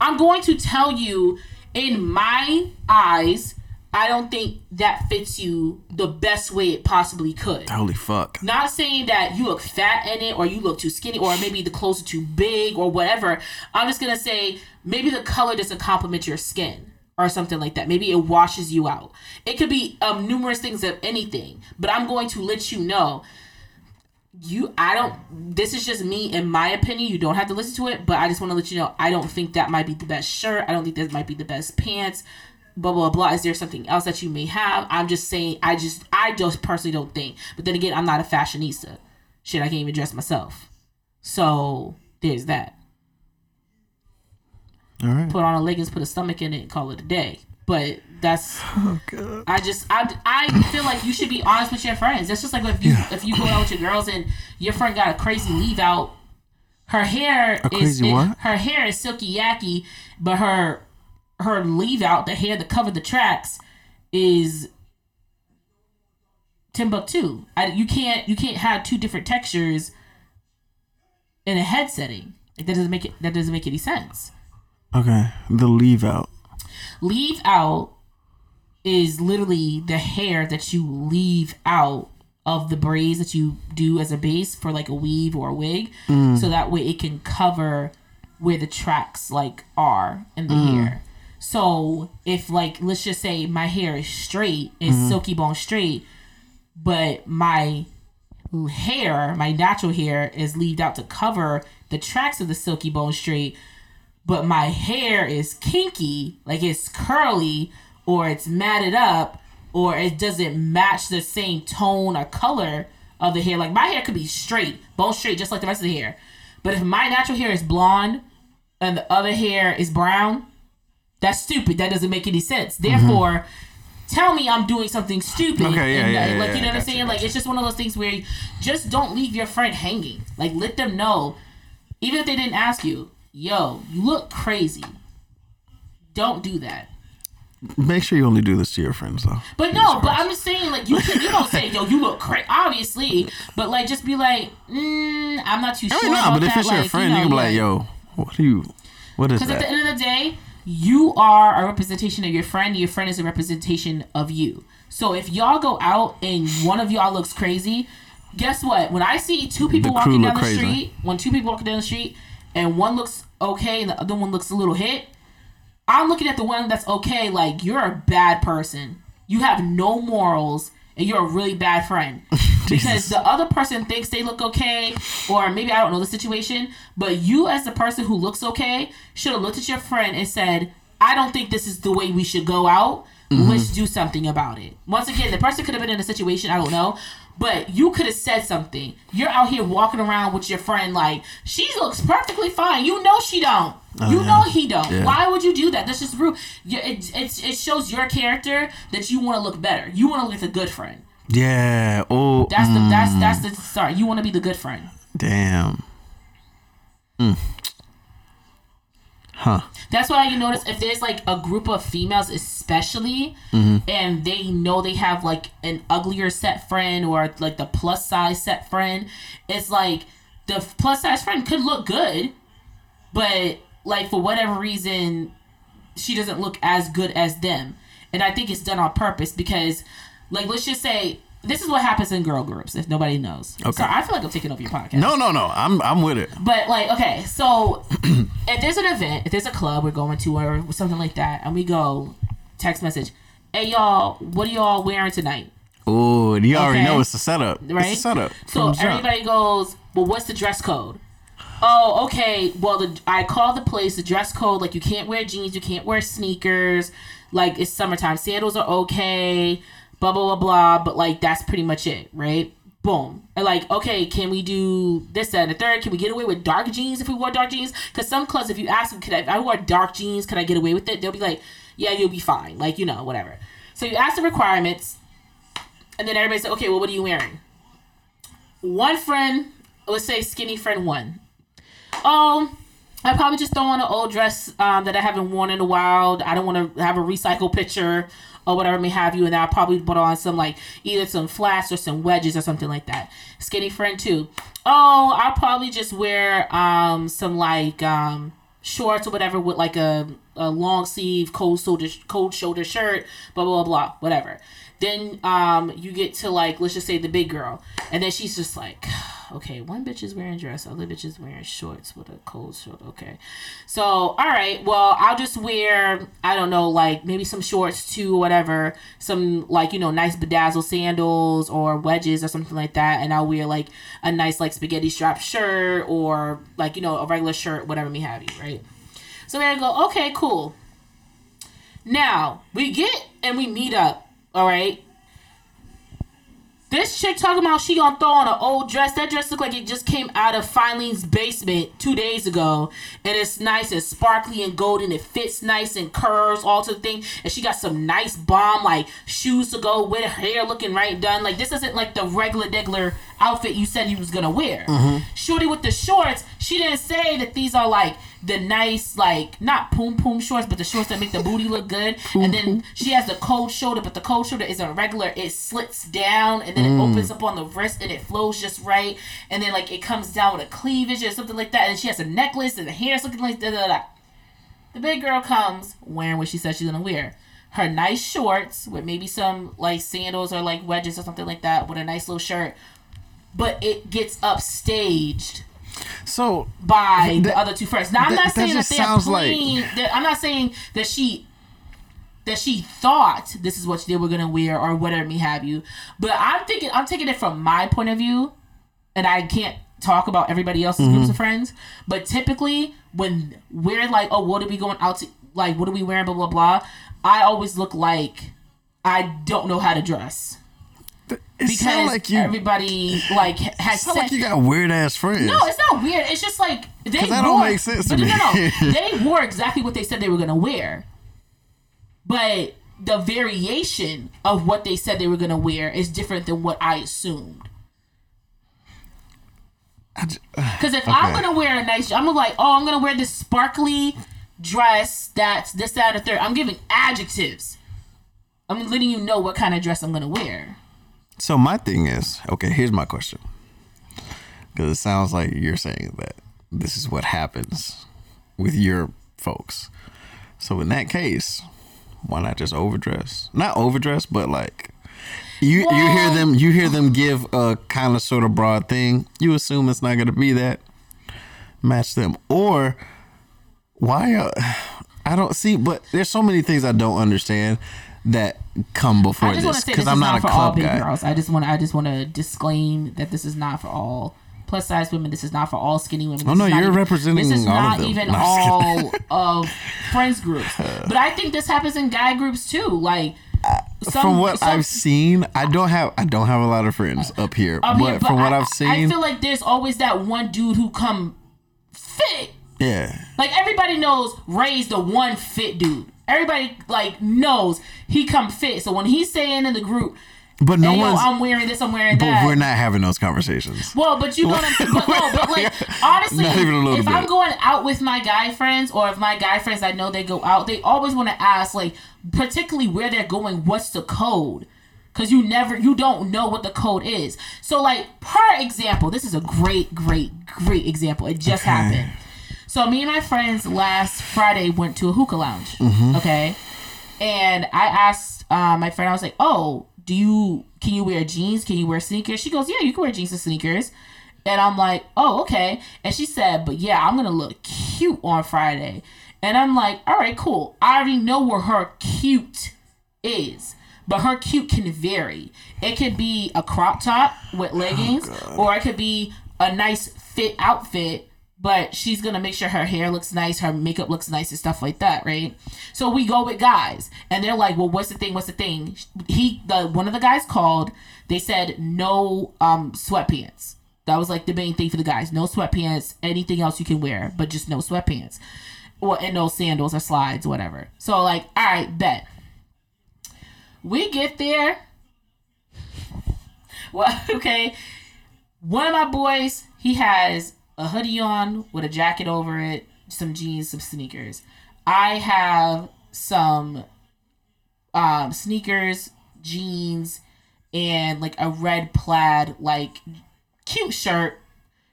Speaker 2: I'm going to tell you in my eyes. I don't think that fits you the best way it possibly could.
Speaker 1: Holy fuck.
Speaker 2: Not saying that you look fat in it or you look too skinny or maybe the clothes are too big or whatever. I'm just gonna say maybe the color doesn't complement your skin or something like that. Maybe it washes you out. It could be um, numerous things of anything, but I'm going to let you know. You, I don't. This is just me, in my opinion. You don't have to listen to it, but I just want to let you know. I don't think that might be the best shirt. I don't think that might be the best pants blah blah blah is there something else that you may have i'm just saying i just i just personally don't think but then again i'm not a fashionista shit i can't even dress myself so there's that
Speaker 1: right.
Speaker 2: put on a leggings put a stomach in it and call it a day but that's oh, i just I, I feel like you should be honest with your friends that's just like if you if you go out with your girls and your friend got a crazy leave out her hair
Speaker 1: A
Speaker 2: is it- her hair is silky yaki but her her leave out the hair that covered the tracks is Timbuktu. I, you can't you can't have two different textures in a head setting. Like that doesn't make it that doesn't make any sense.
Speaker 1: Okay. The leave out.
Speaker 2: Leave out is literally the hair that you leave out of the braids that you do as a base for like a weave or a wig, mm. so that way it can cover where the tracks like are in the mm. hair. So if like let's just say my hair is straight, is mm-hmm. silky bone straight, but my hair, my natural hair, is leaved out to cover the tracks of the silky bone straight, but my hair is kinky, like it's curly or it's matted up or it doesn't match the same tone or color of the hair. Like my hair could be straight, bone straight, just like the rest of the hair. But if my natural hair is blonde and the other hair is brown, that's stupid. That doesn't make any sense. Therefore, tell me I'm doing something stupid.
Speaker 1: Okay, yeah,
Speaker 2: and,
Speaker 1: yeah,
Speaker 2: uh,
Speaker 1: yeah,
Speaker 2: Like
Speaker 1: yeah,
Speaker 2: you know what I'm saying? Like it's just one of those things where you just don't leave your friend hanging. Like let them know, even if they didn't ask you, yo, you look crazy. Don't do that.
Speaker 1: Make sure you only do this to your friends though.
Speaker 2: But no, but I'm just saying, like, you can, you don't say, yo, you look crazy, obviously, but like, just be like, mm, I'm not too
Speaker 1: I
Speaker 2: sure.
Speaker 1: mean, nah,
Speaker 2: about
Speaker 1: but if
Speaker 2: that.
Speaker 1: it's your friend, you,
Speaker 2: know,
Speaker 1: can be like. "Yo, what do you? What is that?
Speaker 2: Because at the end of the day, you are a representation of your friend. Your friend is a representation of you. So if y'all go out and one of y'all looks crazy, guess what? When I see two people walking down the
Speaker 1: crazy.
Speaker 2: street, when two people walking down the street, and one looks okay and the other one looks a little hit, I'm looking at the one that's okay. Like you're a bad person. You have no morals. And you're a really bad friend because the other person thinks they look okay, or maybe I don't know the situation, but you, as the person who looks okay, should have looked at your friend and said, I don't think this is the way we should go out. Mm-hmm. Let's do something about it. Once again, the person could have been in a situation, I don't know, but you could have said something. You're out here walking around with your friend like, she looks perfectly fine. You know she don't. you
Speaker 1: yeah.
Speaker 2: know he don't.
Speaker 1: Yeah.
Speaker 2: Why would you do that? That's just rude. It, it, it shows your character that you want to look better. You want to look like a good friend.
Speaker 1: Yeah. Oh.
Speaker 2: That's the that's
Speaker 1: mm,
Speaker 2: that's the sorry. You want to be the good friend.
Speaker 1: Damn. Mm. Huh.
Speaker 2: That's why you notice if there's like a group of females, especially, mm-hmm. and they know they have like an uglier set friend or like the plus size set friend, it's like the plus size friend could look good, but like for whatever reason, she doesn't look as good as them. And I think it's done on purpose because, like, let's just say this is what happens in girl groups. If nobody knows, okay. so I feel like I'm taking over your podcast.
Speaker 1: No, no, no. I'm I'm with it.
Speaker 2: But like, okay, so if there's an event, if there's a club we're going to or something like that, and we go text message, hey y'all, what are y'all wearing tonight?
Speaker 1: Oh, and you already know it's the setup.
Speaker 2: Right?
Speaker 1: It's the setup.
Speaker 2: So everybody goes, well, what's the dress code? Oh, okay. Well, the I call the place the dress code. Like you can't wear jeans, you can't wear sneakers. Like it's summertime, sandals are okay. Blah blah blah blah. But like that's pretty much it, right? Boom. And like, okay, can we do this, that, and the third? Can we get away with dark jeans if we wore dark jeans? Because some clubs, if you ask them, could I, if I wore dark jeans, could I get away with it? They'll be like, yeah, you'll be fine. Like, you know, whatever. So you ask the requirements, and then everybody said, okay, well, what are you wearing? one friend, let's say skinny friend one. Oh, I probably just throw on an old dress um, that I haven't worn in a while. I don't want to have a recycle picture or whatever may have you, and I'll probably put on some like either some flats or some wedges or something like that. Skinny friend too. Oh, I'll probably just wear um some like um shorts or whatever with like a, a long sleeve cold shoulder cold shoulder shirt, blah blah blah blah, whatever. Then um you get to like let's just say the big girl, and then she's just like, okay, one bitch is wearing dress, other bitch is wearing shorts with a cold shoulder. Okay, so all right, well I'll just wear I don't know like maybe some shorts too, whatever, some like you know nice bedazzled sandals or wedges or something like that, and I'll wear like a nice like spaghetti strap shirt or like you know a regular shirt, whatever may have you, right? So then I go, okay, cool. Now we get and we meet up. All right. This chick talking about she gonna throw on an old dress. That dress look like it just came out of Filene's basement two days ago, and it's nice and sparkly and golden. It fits nice and curves all to the thing, and she got some nice bomb like shoes to go with, her hair looking right done. Like this isn't like the regular diggler outfit you said you was gonna wear. Mm-hmm. Shorty with the shorts, she didn't say that these are like the nice like not poom poom shorts, but the shorts that make the booty look good. and then she has the cold shoulder, but the cold shoulder isn't regular. It slits down and then it mm. opens up on the wrist and it flows just right. And then like it comes down with a cleavage or something like that. And she has a necklace and the hair's looking like da da da. The big girl comes wearing what she said she's gonna wear. Her nice shorts with maybe some like sandals or like wedges or something like that with a nice little shirt. But it gets upstaged
Speaker 1: So
Speaker 2: by the
Speaker 1: That-
Speaker 2: other two first. Now I'm
Speaker 1: that-
Speaker 2: not saying that,
Speaker 1: just
Speaker 2: they're
Speaker 1: sounds like-
Speaker 2: playing. that- I'm not saying that she that she thought this is what they were gonna wear or whatever may have you. But I'm thinking I'm taking it from my point of view, and I can't talk about everybody else's groups mm-hmm. of friends. But typically, when we're like, oh, what are we going out to? Like, what are we wearing? Blah blah blah. I always look like I don't know how to dress because
Speaker 1: like you.
Speaker 2: everybody like has said.
Speaker 1: like you got weird ass friends.
Speaker 2: no, it's not weird. It's just like they
Speaker 1: that
Speaker 2: wore,
Speaker 1: don't make sense to me.
Speaker 2: No, no, no. they wore exactly what they said they were gonna wear, but the variation of what they said they were gonna wear is different than what I assumed.
Speaker 1: J- uh,
Speaker 2: Because if I'm gonna wear a nice, I'm gonna like, oh, I'm gonna wear this sparkly dress that's this, that, and the third. I'm giving adjectives. I'm letting you know what kind of dress I'm gonna wear.
Speaker 1: So my thing is, okay, here's my question. Because it sounds like you're saying that this is what happens with your folks. So in that case, why not just overdress? Not overdress, but like you you hear them you hear them give a kind of sort of broad thing. You assume it's not gonna be that. Match them or why? Uh, I don't see, but there's so many things I don't understand that come before
Speaker 2: I
Speaker 1: this because
Speaker 2: this
Speaker 1: I'm not,
Speaker 2: not,
Speaker 1: a
Speaker 2: for all
Speaker 1: club
Speaker 2: big
Speaker 1: guy.
Speaker 2: girls. I just want I just want to disclaim that this is not for all plus size women. This is not for all skinny women.
Speaker 1: Oh, no, you're
Speaker 2: even-
Speaker 1: representing
Speaker 2: This is
Speaker 1: all
Speaker 2: not even
Speaker 1: No,
Speaker 2: all of friends groups. But I think this happens in guy groups too. Like some,
Speaker 1: from what
Speaker 2: some-
Speaker 1: I've seen, I don't have I don't have a lot of friends uh, up here,
Speaker 2: I mean,
Speaker 1: but, from what
Speaker 2: I,
Speaker 1: I've
Speaker 2: I feel like there's always that one dude who come fit.
Speaker 1: yeah,
Speaker 2: Like everybody knows Ray's the one fit dude. Everybody like knows he come fit. So when he's saying in the group,
Speaker 1: but no
Speaker 2: "Hey, yo,
Speaker 1: one's.
Speaker 2: I'm wearing this, I'm wearing
Speaker 1: but
Speaker 2: that."
Speaker 1: we're not having those conversations.
Speaker 2: Well, but you know what I'm saying. But no, but like honestly,
Speaker 1: Not even a little
Speaker 2: if
Speaker 1: bit.
Speaker 2: I'm going out with my guy friends, or if my guy friends I know they go out, they always want to ask, like, particularly where they're going, what's the code? Because you never, you don't know what the code is. So, like, per example, this is a great, great, great example. It just
Speaker 1: Okay.
Speaker 2: happened. So, me and my friends last Friday went to a hookah lounge.
Speaker 1: Mm-hmm.
Speaker 2: Okay, and I asked uh, my friend, I was like, "Oh, do you can you wear jeans? Can you wear sneakers?" She goes, "Yeah, you can wear jeans and sneakers." And I'm like, "Oh, okay." And she said, "But yeah, I'm gonna look cute on Friday." And I'm like, "All right, cool. I already know where her cute is." But her cute can vary. It could be a crop top with leggings, or it could be a nice fit outfit but she's gonna make sure her hair looks nice, her makeup looks nice, and stuff like that, right? So we go with guys, and they're like, "Well, what's the thing? What's the thing?" He, the one of the guys called. They said no um sweatpants. That was like the main thing for the guys. No sweatpants. Anything else you can wear, but just no sweatpants, or and no sandals or slides, whatever. So like, all right, bet. We get there. Well, okay. One of my boys, he has a hoodie on with a jacket over it, some jeans, some sneakers. I have some um, sneakers, jeans, and like a red plaid, like cute shirt.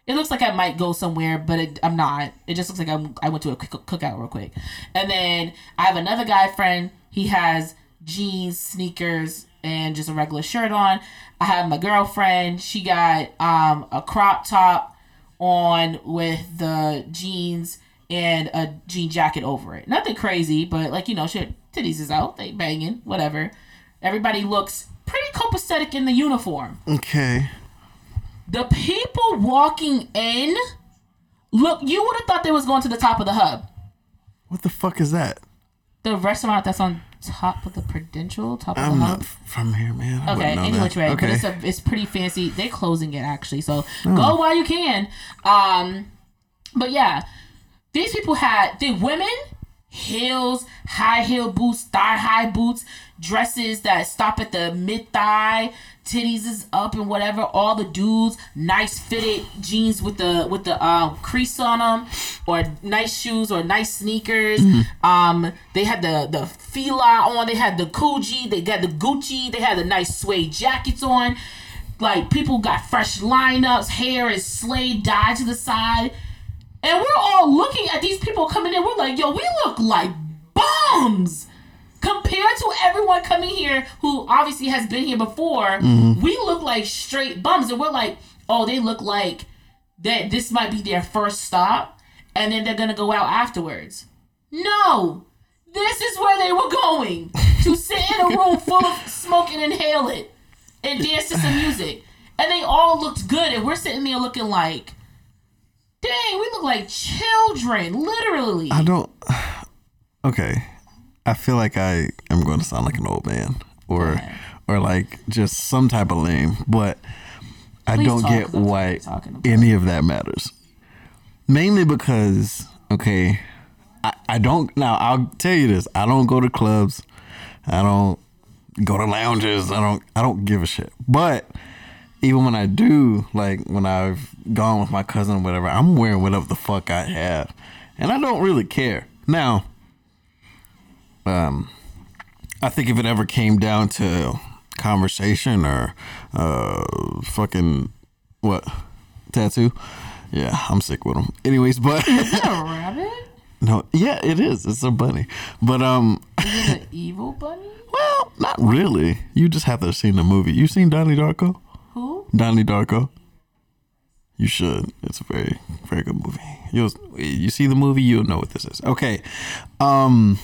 Speaker 2: It looks like I might go somewhere, but it, I'm not. It just looks like I'm, I went to a cook- cookout real quick. And then I have another guy friend. He has jeans, sneakers, and just a regular shirt on. I have my girlfriend. She got um, a crop top on with the jeans and a jean jacket over it. Nothing crazy, but like you know, shit, titties is out, they banging, whatever. Everybody looks pretty copacetic in the uniform.
Speaker 1: Okay,
Speaker 2: The people walking in, look, you would have thought they was going to the top of the hub.
Speaker 1: what the fuck is that?
Speaker 2: The restaurant that's on top of the Prudential, top of
Speaker 1: I'm
Speaker 2: the hub.
Speaker 1: from here, man. I
Speaker 2: Okay,
Speaker 1: wouldn't know
Speaker 2: any
Speaker 1: that.
Speaker 2: which way,
Speaker 1: Okay,
Speaker 2: but it's a, it's pretty fancy. They're closing it actually, so go while you can. Um, but yeah, these people had the women heels, high heel boots, thigh high boots, dresses that stop at the mid thigh, titties is up and whatever. All the dudes, nice fitted jeans with the with the um, crease on them, or nice shoes or nice sneakers. Um, they had the the Fila on. They had the Coogi. They got the Gucci. They had the nice suede jackets on. Like people got fresh lineups, hair is slayed, dyed to the side. And we're all looking at these people coming in. We're like, yo, we look like bums compared to everyone coming here who obviously has been here before. Mm-hmm. We look like straight bums, and we're like, oh, they look like that. This might be their first stop, and then they're gonna go out afterwards. No, This is where they were going to sit in a room full of smoke and inhale it and dance to some music. And they all looked good, and we're sitting there looking like, dang, we look like children, literally.
Speaker 1: I don't. Okay, I feel like I am going to sound like an old man, or or like just some type of lame, but I
Speaker 2: Please
Speaker 1: don't
Speaker 2: talk,
Speaker 1: get why
Speaker 2: we're talking about.
Speaker 1: any of that matters. Mainly because, okay, I, I don't. Now I'll tell you this: I don't go to clubs. I don't go to lounges. I don't. I don't give a shit. But even when I do, like when I've gone with my cousin or whatever, I'm wearing whatever the fuck I have, and I don't really care. Now, um, I think if it ever came down to conversation or uh, fucking what tattoo, yeah, I'm sick with them. Anyways, but
Speaker 2: Is it a rabbit?
Speaker 1: no, yeah, it is. It's a bunny, but um,
Speaker 2: Is it an evil bunny?
Speaker 1: well, not really. You just have to have seen the movie. You seen Donnie Darko? Donnie Darko. You should. It's a very, very good movie. You'll you see the movie, you'll know what this is. Okay. Um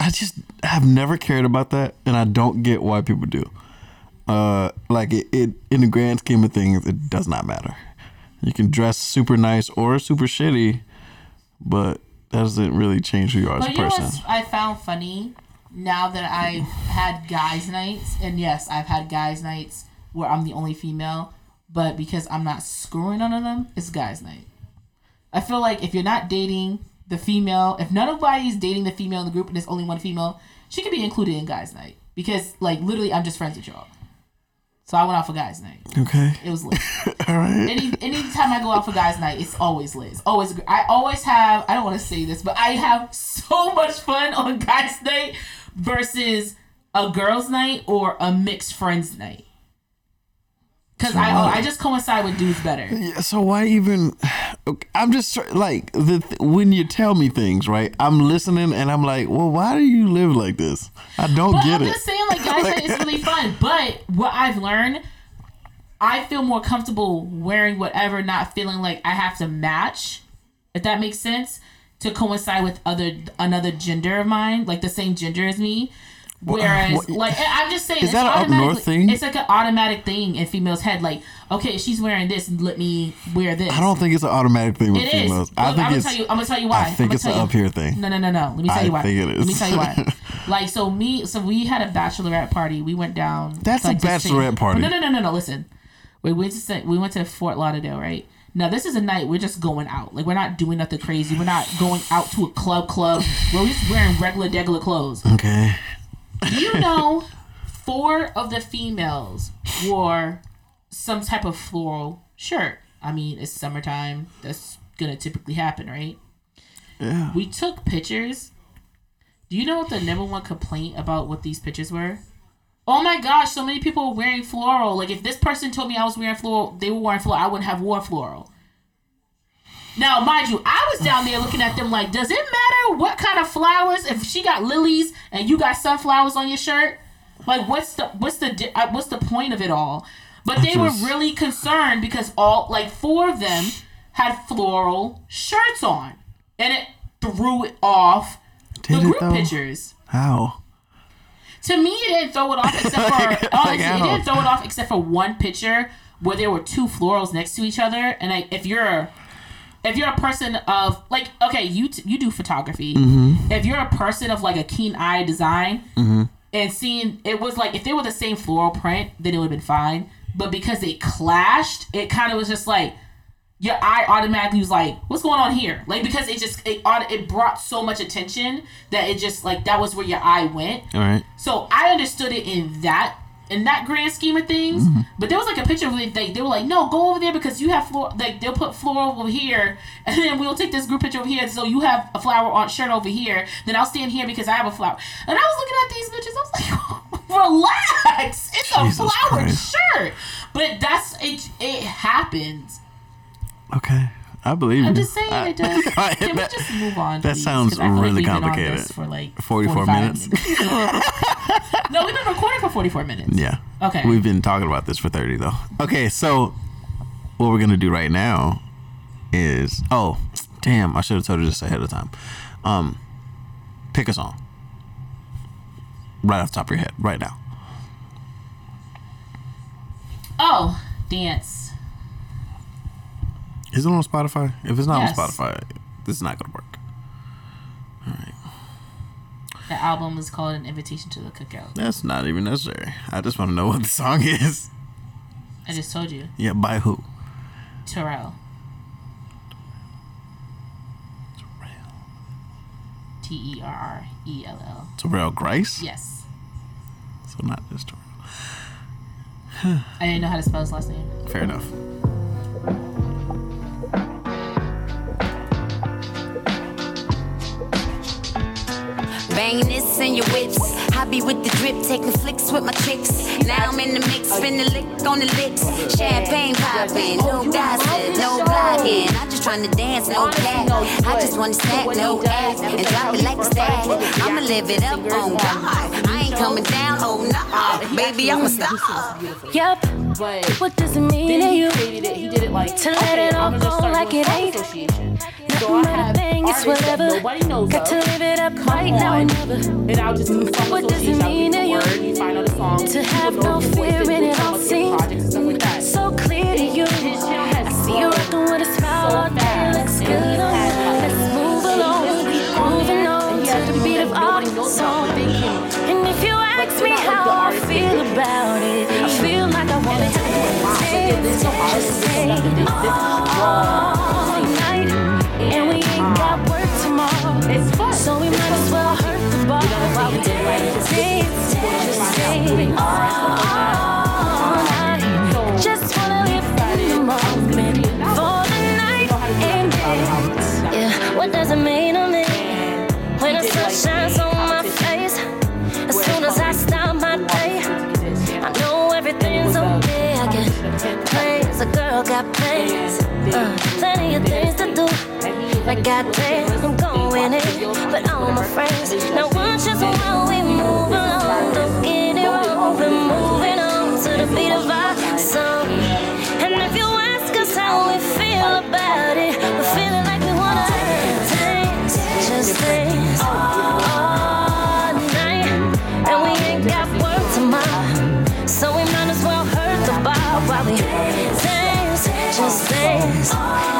Speaker 1: I just have never cared about that and I don't get why people do. Uh like it, it in the grand scheme of things, it does not matter. You can dress super nice or super shitty, but that doesn't really change who you are as
Speaker 2: But
Speaker 1: a
Speaker 2: you know
Speaker 1: person.
Speaker 2: I found funny now that I've had guys' nights, and yes, I've had guys' nights where I'm the only female, but because I'm not screwing none of them, it's guys' night. I feel like if you're not dating the female, if none of nobody's dating the female in the group and there's only one female, she could be included in guys' night because like literally I'm just friends with y'all. So I went out for guys' night.
Speaker 1: Okay.
Speaker 2: It was lit.
Speaker 1: All right.
Speaker 2: Any anytime I go out for guys' night, it's always lit. It's always I always have. I don't want to say this, but I have so much fun on guys' night versus a girls' night or a mixed friends' night. Cause I oh, I just coincide with dudes better.
Speaker 1: Yeah, so why even? I'm just like the th- when you tell me things, right? I'm listening and I'm like, well, why do you live like this? I don't
Speaker 2: But
Speaker 1: get
Speaker 2: I'm
Speaker 1: it.
Speaker 2: just saying, like guys' night is really fun. But what I've learned, I feel more comfortable wearing whatever, not feeling like I have to match. If that makes sense, to coincide with other another gender of mine, like the same gender as me. Whereas,
Speaker 1: what-
Speaker 2: like, I'm just saying,
Speaker 1: Is
Speaker 2: it's
Speaker 1: that an up north thing?
Speaker 2: It's like an automatic thing in females' head. Like, okay, she's wearing this, let me wear this.
Speaker 1: I don't think it's an automatic thing with
Speaker 2: It is.
Speaker 1: females.
Speaker 2: Look,
Speaker 1: I
Speaker 2: I'm
Speaker 1: think
Speaker 2: gonna
Speaker 1: it's.
Speaker 2: tell you. I'm gonna tell you why.
Speaker 1: I think it's an up here thing.
Speaker 2: No, no, no, no. Let me tell
Speaker 1: I
Speaker 2: you why.
Speaker 1: think it
Speaker 2: Let me tell you why. like, so me, so we had a bachelorette party. We went down.
Speaker 1: That's a
Speaker 2: like, sing-
Speaker 1: bachelorette party.
Speaker 2: No, no, no, no, no. Listen, we went to we went to Fort Lauderdale, right? Now this is a night we're just going out. Like we're not doing nothing crazy. We're not going out to a club club. We're just wearing regular degular clothes.
Speaker 1: Okay.
Speaker 2: Do you know four of the females wore some type of floral shirt? I mean, it's summertime. That's gonna typically happen, right?
Speaker 1: Yeah.
Speaker 2: We took pictures. Do you know what the number one complaint about what these pictures were? Oh my gosh, so many people were wearing floral. Like if this person told me I was wearing floral, they were wearing floral, I wouldn't have wore floral. Now, mind you, I was down there looking at them like, does it matter what kind of flowers? If she got lilies and you got sunflowers on your shirt, like what's the what's the uh, what's the point of it all? But they were really concerned because all like four of them had floral shirts on, and it threw it off
Speaker 1: Did
Speaker 2: the group
Speaker 1: though?
Speaker 2: pictures.
Speaker 1: How?
Speaker 2: To me, it didn't throw it off except for
Speaker 1: Like-
Speaker 2: honestly,
Speaker 1: like
Speaker 2: it didn't throw it off except for one picture where there were two florals next to each other. And like, if you're if you're a person of like okay, you t- you do photography.
Speaker 1: Mm-hmm.
Speaker 2: If you're a person of like a keen eye design and seeing it was like if they were the same floral print, then it would have been fine. But because they clashed, it kind of was just like your eye automatically was like, "What's going on here?" Like because it just it it brought so much attention that it just like that was where your eye went.
Speaker 1: All right.
Speaker 2: So I understood it in that in that grand scheme of things. Mm-hmm. But there was like a picture of it. Like, they were like, "No, go over there because you have floor." Like they'll put floral over here, and then we'll take this group picture over here. So you have a flower on shirt over here. Then I'll stand here because I have a flower. And I was looking at these bitches. I was like, "Relax, it's
Speaker 1: Jesus
Speaker 2: a flowered
Speaker 1: Christ.
Speaker 2: shirt." But that's it. It happens.
Speaker 1: Okay. I believe it.
Speaker 2: I'm
Speaker 1: you.
Speaker 2: just saying
Speaker 1: I-
Speaker 2: it does.
Speaker 1: I-
Speaker 2: Can we just move on?
Speaker 1: that
Speaker 2: please?
Speaker 1: sounds
Speaker 2: 'Cause I feel like
Speaker 1: really
Speaker 2: on
Speaker 1: complicated.
Speaker 2: For like
Speaker 1: 44
Speaker 2: 45
Speaker 1: minutes?
Speaker 2: No, we've been recording for 44 minutes.
Speaker 1: Yeah.
Speaker 2: Okay.
Speaker 1: We've been talking about this for 30 though. Okay, so what we're going to do right now is oh, damn, I should have told you this ahead of time. Um pick a song. right off the top of your head right now.
Speaker 2: Oh, dance.
Speaker 1: Is it on Spotify? If it's not
Speaker 2: Yes.
Speaker 1: on Spotify, this is not gonna work.
Speaker 2: The album is called An Invitation to the Cookout.
Speaker 1: That's not even necessary. I just want to know what the song is.
Speaker 2: I just told you.
Speaker 1: Yeah, by who?
Speaker 2: Terrell. T E R R E L L.
Speaker 1: Terrell Terrell Grice.
Speaker 2: Yes.
Speaker 1: So not just Terrell.
Speaker 2: I didn't know how to spell his last name.
Speaker 1: Fair enough.
Speaker 6: Banging this in your whips. I be with the drip, taking flicks with my chicks. Now I'm in the mix, spin the lick on the lips. Champagne popping, no gossip, no blogging. I'm just trying to dance, no cap. I just wanna stack, no ass, and drop it like a stack. I'ma live it up on God. I ain't coming down, oh no, baby, I'm a star.
Speaker 7: Yep.
Speaker 2: But
Speaker 7: What does it mean to you?
Speaker 2: He did it like
Speaker 7: To let it all go like it
Speaker 2: song
Speaker 7: ain't.
Speaker 2: So
Speaker 7: Nothing
Speaker 2: I have
Speaker 7: thing, it's whatever.
Speaker 2: nobody knows
Speaker 7: Got
Speaker 2: of.
Speaker 7: to live it up
Speaker 2: Come
Speaker 7: right now or
Speaker 2: on,
Speaker 7: never.
Speaker 2: And I'll just do song
Speaker 7: What does it mean to
Speaker 2: you
Speaker 7: you?
Speaker 2: the word, you find out the song.
Speaker 7: To have no fear in it all seems
Speaker 2: and like
Speaker 7: so clear to you.
Speaker 2: His channel has
Speaker 7: I see you rocking with a smile all day. Looks
Speaker 2: And
Speaker 7: good on. Let's move along, moving on
Speaker 2: And
Speaker 7: to the beat of our song.
Speaker 2: about, but they can
Speaker 7: And if you ask me how I feel about it, I feel like I wanna
Speaker 2: Wow, look at this
Speaker 7: dance,
Speaker 2: artist,
Speaker 7: just say
Speaker 2: is
Speaker 7: ain't got work tomorrow.
Speaker 2: It's fun.
Speaker 7: So we might as well hurt the bar while we dance, dance, just all night. Just wanna live in the moment for the night and dance. Yeah, what does it mean to me when the sun shines on my face? As soon as I start my day, I know everything's okay. I can plans. A girl got plans. Uh, plenty of things do. Like goddamn, I'm going in. But all my friends, now watch us while we move along. Don't get it wrong. We're moving on to the beat of our song. And if you ask us how we feel about it, we're feeling like we wanna dance, just dance all night. And we ain't got work tomorrow, so we might as well hurt the bar while we dance, just dance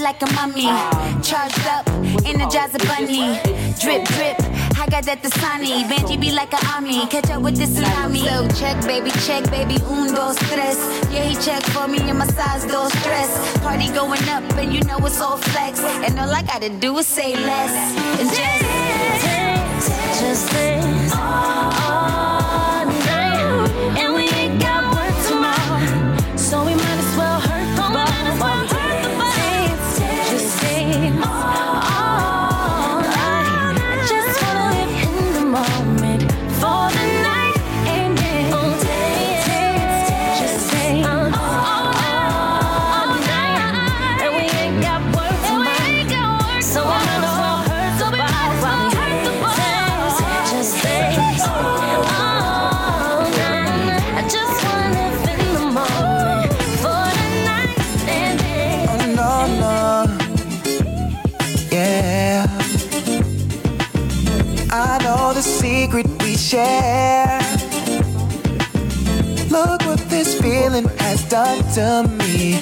Speaker 6: like a mummy. Charged up, energize a bunny. Drip, drip, I got that Dasani. Benji be like an army, catch up with the tsunami. So check, baby, check, baby, un, dos, tres. Yeah, he check for me and my size, dos, stress. Party going up, and you know it's all flex. And all I gotta do is say less. And just
Speaker 8: share. Look what this feeling has done to me.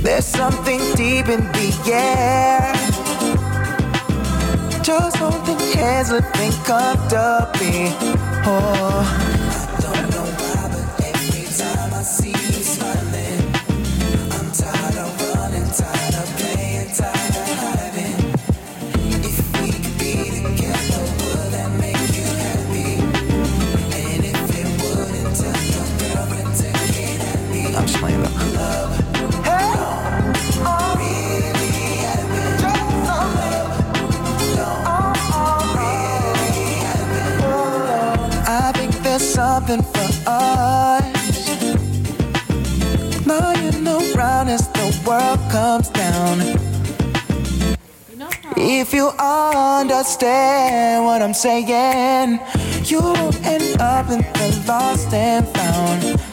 Speaker 8: There's something deep in the air. Just holding hands, living comfortably. Oh. Comes down. If you understand what I'm saying, you will end up in the lost and found.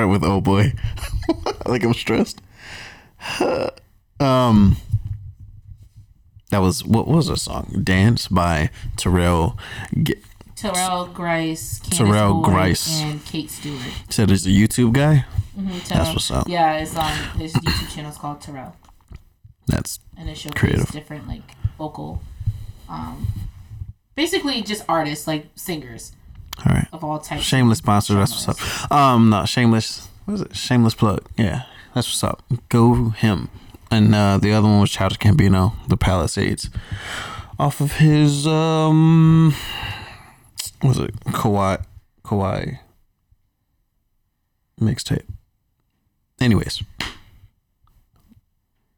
Speaker 8: Don't
Speaker 1: know why I started with oh boy. like I'm stressed. um that was what was the song? Dance by Terrell G-
Speaker 2: Terrell Grice, Candace
Speaker 1: Terrell
Speaker 2: Boyd,
Speaker 1: Grice.
Speaker 2: and Kate Stewart.
Speaker 1: said he's a YouTube guy.
Speaker 2: Terrell-
Speaker 1: what's up.
Speaker 2: Yeah, it's on his YouTube channel is called Terrell,
Speaker 1: That's
Speaker 2: and it shows
Speaker 1: Creative.
Speaker 2: different like vocal, um, basically just artists like singers
Speaker 1: all right.
Speaker 2: of all types.
Speaker 1: Shameless sponsor. That's what's up. Um, no, shameless. What is it? Shameless plug. Yeah, that's what's up. Go him. And uh, the other one was Childish Gambino, The Palisades, off of his um, what was it Kauai Kauai mixtape. Anyways,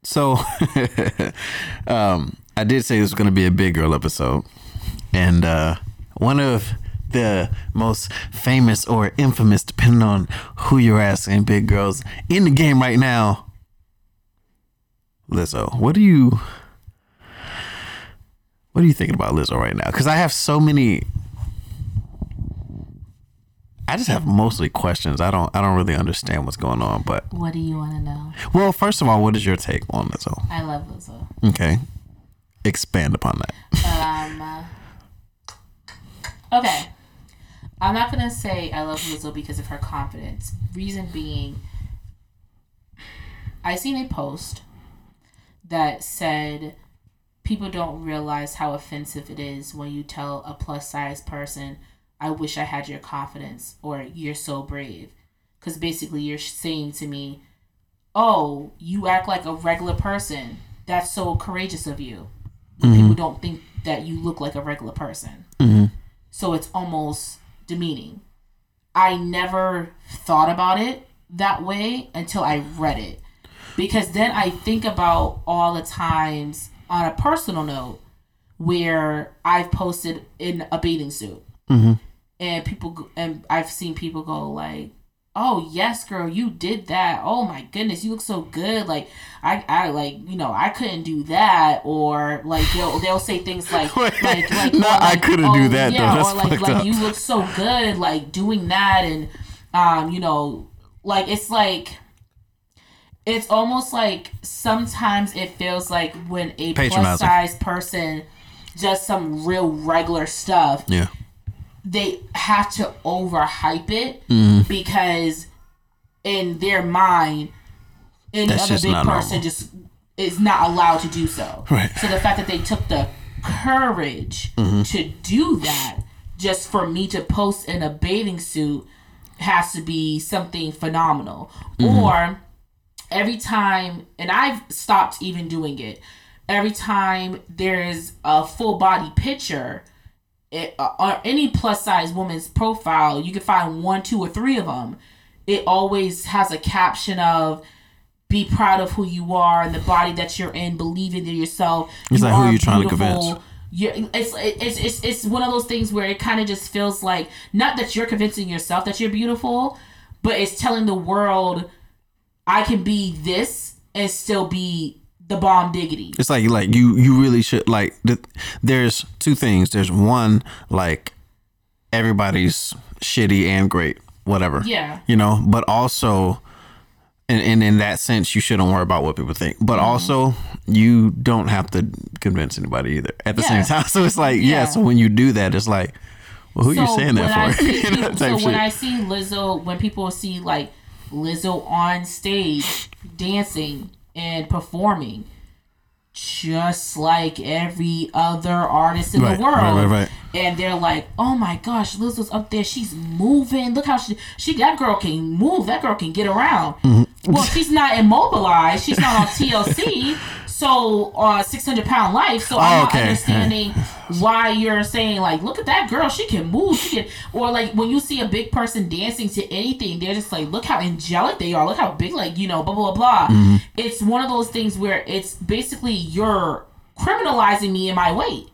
Speaker 1: so um, I did say this was going to be a big girl episode, and uh, one of the most famous or infamous, depending on who you're asking, big girls in the game right now. Lizzo, what do you what are you thinking about Lizzo right now? Because I have so many. I just have mostly questions. I don't. I don't really understand what's going on. But
Speaker 2: What do you want to know?
Speaker 1: well, first of all, what is your take on Lizzo?
Speaker 2: I love Lizzo.
Speaker 1: Okay, expand upon that.
Speaker 2: Um, uh, okay. I'm not gonna say I love Lizzo because of her confidence. Reason being, I seen a post that said people don't realize how offensive it is when you tell a plus size person, "I wish I had your confidence" or "You're so brave," because basically you're saying to me, "Oh, you act like a regular person. That's so courageous of you." Mm-hmm. people don't think that you look like a regular person. Mm-hmm. So it's almost demeaning. I never thought about it that way until I read it. Because then I think about all the times on a personal note where I've posted in a bathing suit. Mm-hmm. And people and I've seen people go like, "Oh, yes, girl, you did that. Oh my goodness, you look so good." Like I I like, you know, I couldn't do that or like they'll they'll say things like
Speaker 1: Wait,
Speaker 2: like like
Speaker 1: no,
Speaker 2: or,
Speaker 1: I couldn't do that.
Speaker 2: Yeah,
Speaker 1: That's
Speaker 2: or like like
Speaker 1: up.
Speaker 2: you look so good like doing that and um you know like it's like it's almost like sometimes it feels like when a plus size person does some real regular stuff
Speaker 1: Yeah.
Speaker 2: They have to overhype it
Speaker 1: Mm-hmm.
Speaker 2: because in their mind any
Speaker 1: That's
Speaker 2: other big person
Speaker 1: normal.
Speaker 2: just is not allowed to do so
Speaker 1: Right.
Speaker 2: so the fact that they took the courage
Speaker 1: Mm-hmm.
Speaker 2: to do that just for me to post in a bathing suit has to be something phenomenal
Speaker 1: Mm-hmm.
Speaker 2: or every time and i've stopped even doing it every time there's a full body picture it, uh, on any plus size woman's profile you can find one two or three of them it always has a caption of be proud of who you are and the body that you're in believe in yourself.
Speaker 1: It's like, who
Speaker 2: are
Speaker 1: you trying to convince?
Speaker 2: It's, it's it's it's one of those things where it kind of just feels like not that you're convincing yourself that you're beautiful, but it's telling the world I can be this and still be the bomb diggity.
Speaker 1: It's like like you you really should like. th- There's two things. There's one like everybody's shitty and great, whatever.
Speaker 2: Yeah.
Speaker 1: You know, but also. And, and in that sense, you shouldn't worry about what people think. But
Speaker 2: Mm-hmm.
Speaker 1: also, you don't have to convince anybody either at the
Speaker 2: Yeah.
Speaker 1: same time. So it's like, yeah.
Speaker 2: Yeah.
Speaker 1: So when you do that, it's like, well, who are you saying that for?
Speaker 2: see
Speaker 1: You know,
Speaker 2: so when
Speaker 1: shit.
Speaker 2: I see Lizzo, when people see like Lizzo on stage dancing and performing, just like every other artist in
Speaker 1: Right,
Speaker 2: the world,
Speaker 1: right, right, right.
Speaker 2: and they're like, "Oh my gosh, Lizzo's up there. She's moving. Look how she she that girl can move. That girl can get around."
Speaker 1: Mm-hmm.
Speaker 2: Well, she's not immobilized. She's not on TLC. So, uh, six hundred pound life. So I'm
Speaker 1: Oh,
Speaker 2: not
Speaker 1: okay.
Speaker 2: understanding why you're saying like, look at that girl. She can move. She can, or like when you see a big person dancing to anything, they're just like, look how angelic they are. Look how big, like you know, blah blah blah.
Speaker 1: Mm-hmm.
Speaker 2: It's one of those things where it's basically you're criminalizing me in my weight.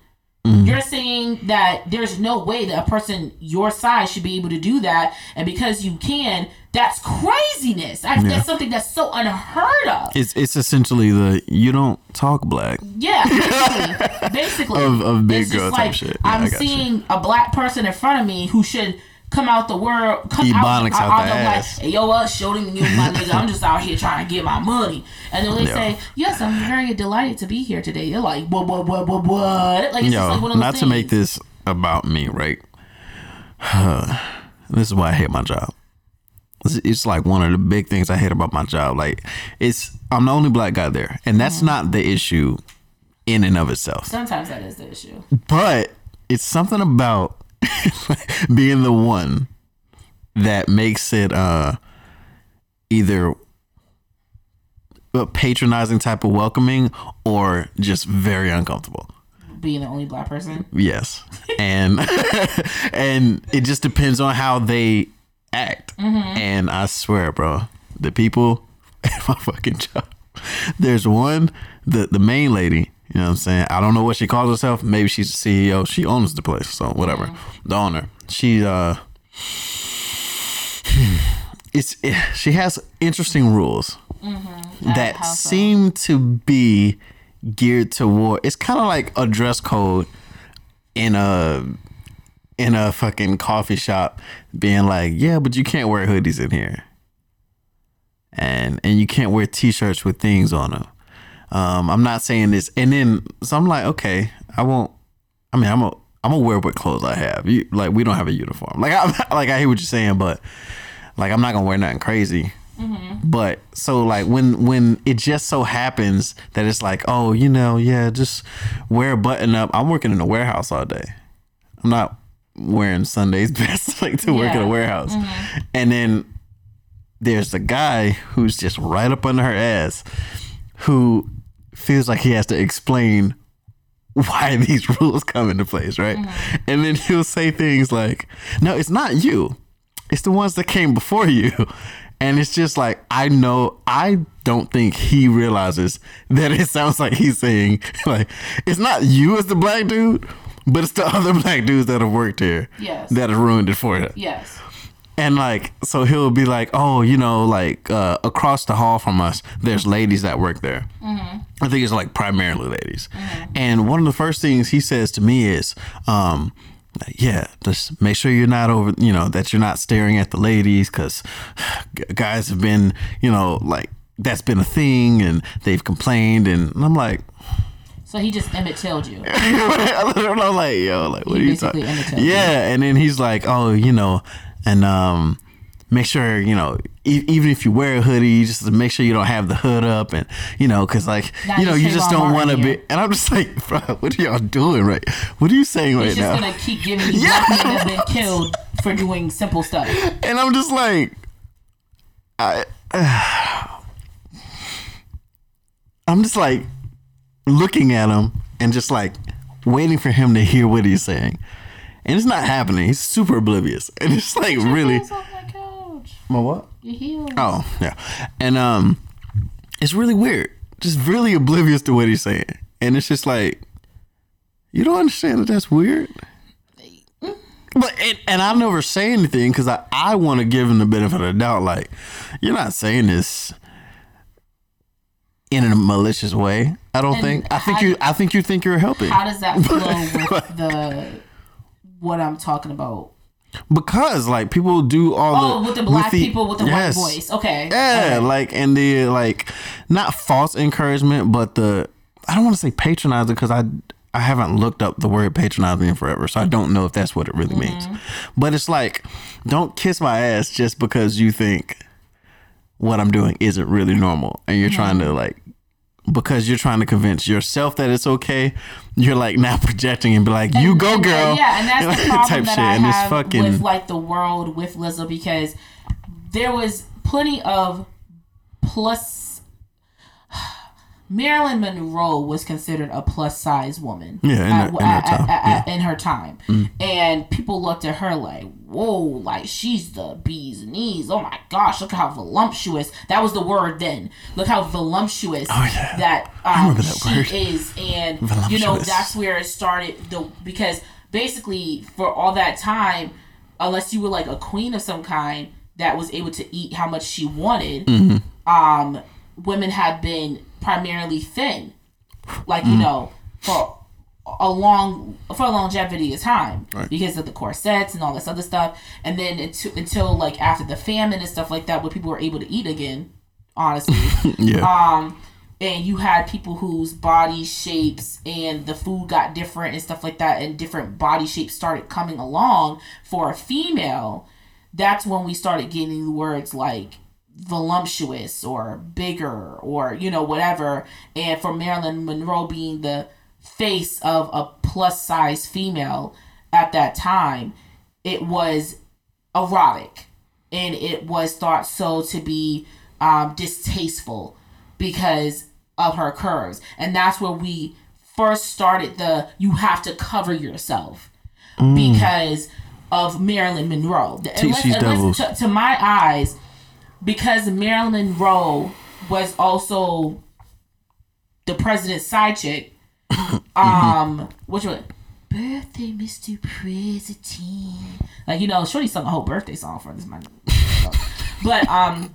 Speaker 1: Mm-hmm.
Speaker 2: You're saying that there's no way that a person your size should be able to do that, and because you can, that's craziness. I, That's something that's so unheard of.
Speaker 1: it's it's essentially the you don't talk black.
Speaker 2: Yeah, basically, basically
Speaker 1: Of- of big
Speaker 2: It's just
Speaker 1: type
Speaker 2: like,
Speaker 1: shit. Yeah,
Speaker 2: I'm
Speaker 1: got you.
Speaker 2: seeing a black person in front of me who should come out the world, come
Speaker 1: Ebonics
Speaker 2: out,
Speaker 1: out
Speaker 2: out
Speaker 1: the
Speaker 2: the like,
Speaker 1: ass.
Speaker 2: hey, yo, uh, them you, my nigga. I'm just out here trying to get my money, and then they
Speaker 1: Yeah.
Speaker 2: say, yes, I'm very delighted to be here today. They're like, what, what, what, what, what? Like it's
Speaker 1: Yo,
Speaker 2: like one of those
Speaker 1: not to make this about me, right? Huh. this is why I hate my job. It's, like one of the big things I hate about my job. Like, it's I'm the only black guy there, and
Speaker 2: Mm-hmm.
Speaker 1: that's not the issue in and of itself.
Speaker 2: Sometimes that is the issue.
Speaker 1: But it's something about being the one that makes it uh either a patronizing type of welcoming or just very uncomfortable.
Speaker 2: Being the only black person.
Speaker 1: Yes. And and it just depends on how they act. Mm-hmm. And I swear, bro, the people at my fucking job. There's one, the the main lady, you know what I'm saying? I don't know what she calls herself. Maybe she's the CEO. She owns the place, so whatever. Mm-hmm. The owner. She uh it's she has interesting rules mm-hmm. that
Speaker 2: how so?
Speaker 1: seem to be geared toward it's kind of like a dress code in a in a fucking coffee shop being like yeah but you can't wear hoodies in here. And and you can't wear t-shirts with things on them um i'm not saying this and then so i'm like okay i won't i mean i'm a i'm gonna wear what clothes i have. You like we don't have a uniform. Like i like i hear what you're saying but like i'm not gonna wear nothing crazy. But so like when when it just so happens that it's like oh you know yeah just wear a button up. I'm working in a warehouse all day. I'm not wearing sunday's best like to work in
Speaker 2: Yeah.
Speaker 1: a warehouse mm-hmm. and then there's a guy who's just right up under her ass who feels like he has to explain why these rules come into place, right? Mm-hmm. And then he'll say things like, "No, it's not you. It's the ones that came before you." And it's just like I know I don't think he realizes that it sounds like he's saying like it's not you as the black dude, but it's the other black dudes that have worked here
Speaker 2: Yes.
Speaker 1: that have ruined it for you.
Speaker 2: Yes.
Speaker 1: And like, so he'll be like, oh, you know, like uh, across the hall from us, there's ladies that work there. I think it's like primarily ladies. And one of the first things he says to me is, um, yeah, just make sure you're not over, you know, that you're not staring at the ladies because guys have been, you know, like that's been a thing and they've complained. And I'm like,
Speaker 2: So he just Emmett Tilled you.
Speaker 1: I'm like, yo, like, what
Speaker 2: He
Speaker 1: are you talking? Yeah, and then he's like, oh, you know, and um, make sure you know e- even if you wear a hoodie, just to make sure you don't have the hood up, and you know, because like
Speaker 2: Not
Speaker 1: you know, you just don't want to be. And I'm just like, bro, what are y'all doing right? What are you saying right
Speaker 2: It's just gonna keep giving you black that's been killed for doing simple stuff.
Speaker 1: And I'm just like, I, I'm just like looking at him and just like waiting for him to hear what he's saying, and it's not happening. He's super oblivious, and it's like really.
Speaker 2: Heels off my couch.
Speaker 1: My what?
Speaker 2: Your heels.
Speaker 1: Oh yeah, and um, it's really weird. Just really oblivious to what he's saying, and it's just like, you don't understand that that's weird. But and, and I never say anything because I I want to give him the benefit of the doubt. Like, you're not saying this in a malicious way. I don't
Speaker 2: And
Speaker 1: think. I think you. I think you think you're helping.
Speaker 2: How does that flow with the what I'm talking about?
Speaker 1: because like people do all
Speaker 2: Oh,
Speaker 1: the
Speaker 2: with the black
Speaker 1: the-
Speaker 2: people with the
Speaker 1: yes.
Speaker 2: white voice. Okay.
Speaker 1: Yeah, like and the like not false encouragement, but the I don't want to say patronizing because I I haven't looked up the word patronizing in forever, so I don't know if that's what it really means. Mm-hmm. But it's like, don't kiss my ass just because you think what I'm doing isn't really normal, and you're trying mm-hmm. to like because you're trying to convince yourself that it's okay. You're like now projecting and be like, "You go,
Speaker 2: And-
Speaker 1: girl."
Speaker 2: Yeah, and that's the problem
Speaker 1: type
Speaker 2: that
Speaker 1: shit,
Speaker 2: I
Speaker 1: and it's fucking
Speaker 2: with like the world with Lizzo because there was plenty of plus. Marilyn Monroe was considered a plus size woman.
Speaker 1: Yeah, in
Speaker 2: at-
Speaker 1: her- in her time,
Speaker 2: at-
Speaker 1: yeah.
Speaker 2: in her time, and people looked at her like, "Whoa, like she's the bee's knees." Oh my gosh, look how voluptuous. That was the word then. Look how voluptuous
Speaker 1: Oh, yeah.
Speaker 2: that um,
Speaker 1: that
Speaker 2: she
Speaker 1: word.
Speaker 2: is, and you know that's where it started. The because basically for all that time, unless you were like a queen of some kind that was able to eat how much she wanted,
Speaker 1: Mm-hmm.
Speaker 2: um, women had been primarily thin, like
Speaker 1: Mm.
Speaker 2: you know for a long for a longevity of time
Speaker 1: Right.
Speaker 2: because of the corsets and all this other stuff, and then until, until like after the famine and stuff like that, where people were able to eat again, honestly.
Speaker 1: yeah.
Speaker 2: um and you had people whose body shapes and the food got different and stuff like that and different body shapes started coming along for a female that's when we started getting the words like voluptuous or bigger or you know whatever. And for marilyn monroe being the face of a plus size female at that time it was erotic. And it was thought so to be um, distasteful because of her curves. And that's where we first started the you have to cover yourself because of marilyn monroe. Unless- unless to, to my eyes because marilyn monroe was also the president's side chick um which one birthday mr president like you know shorty sung a whole birthday song for this man but um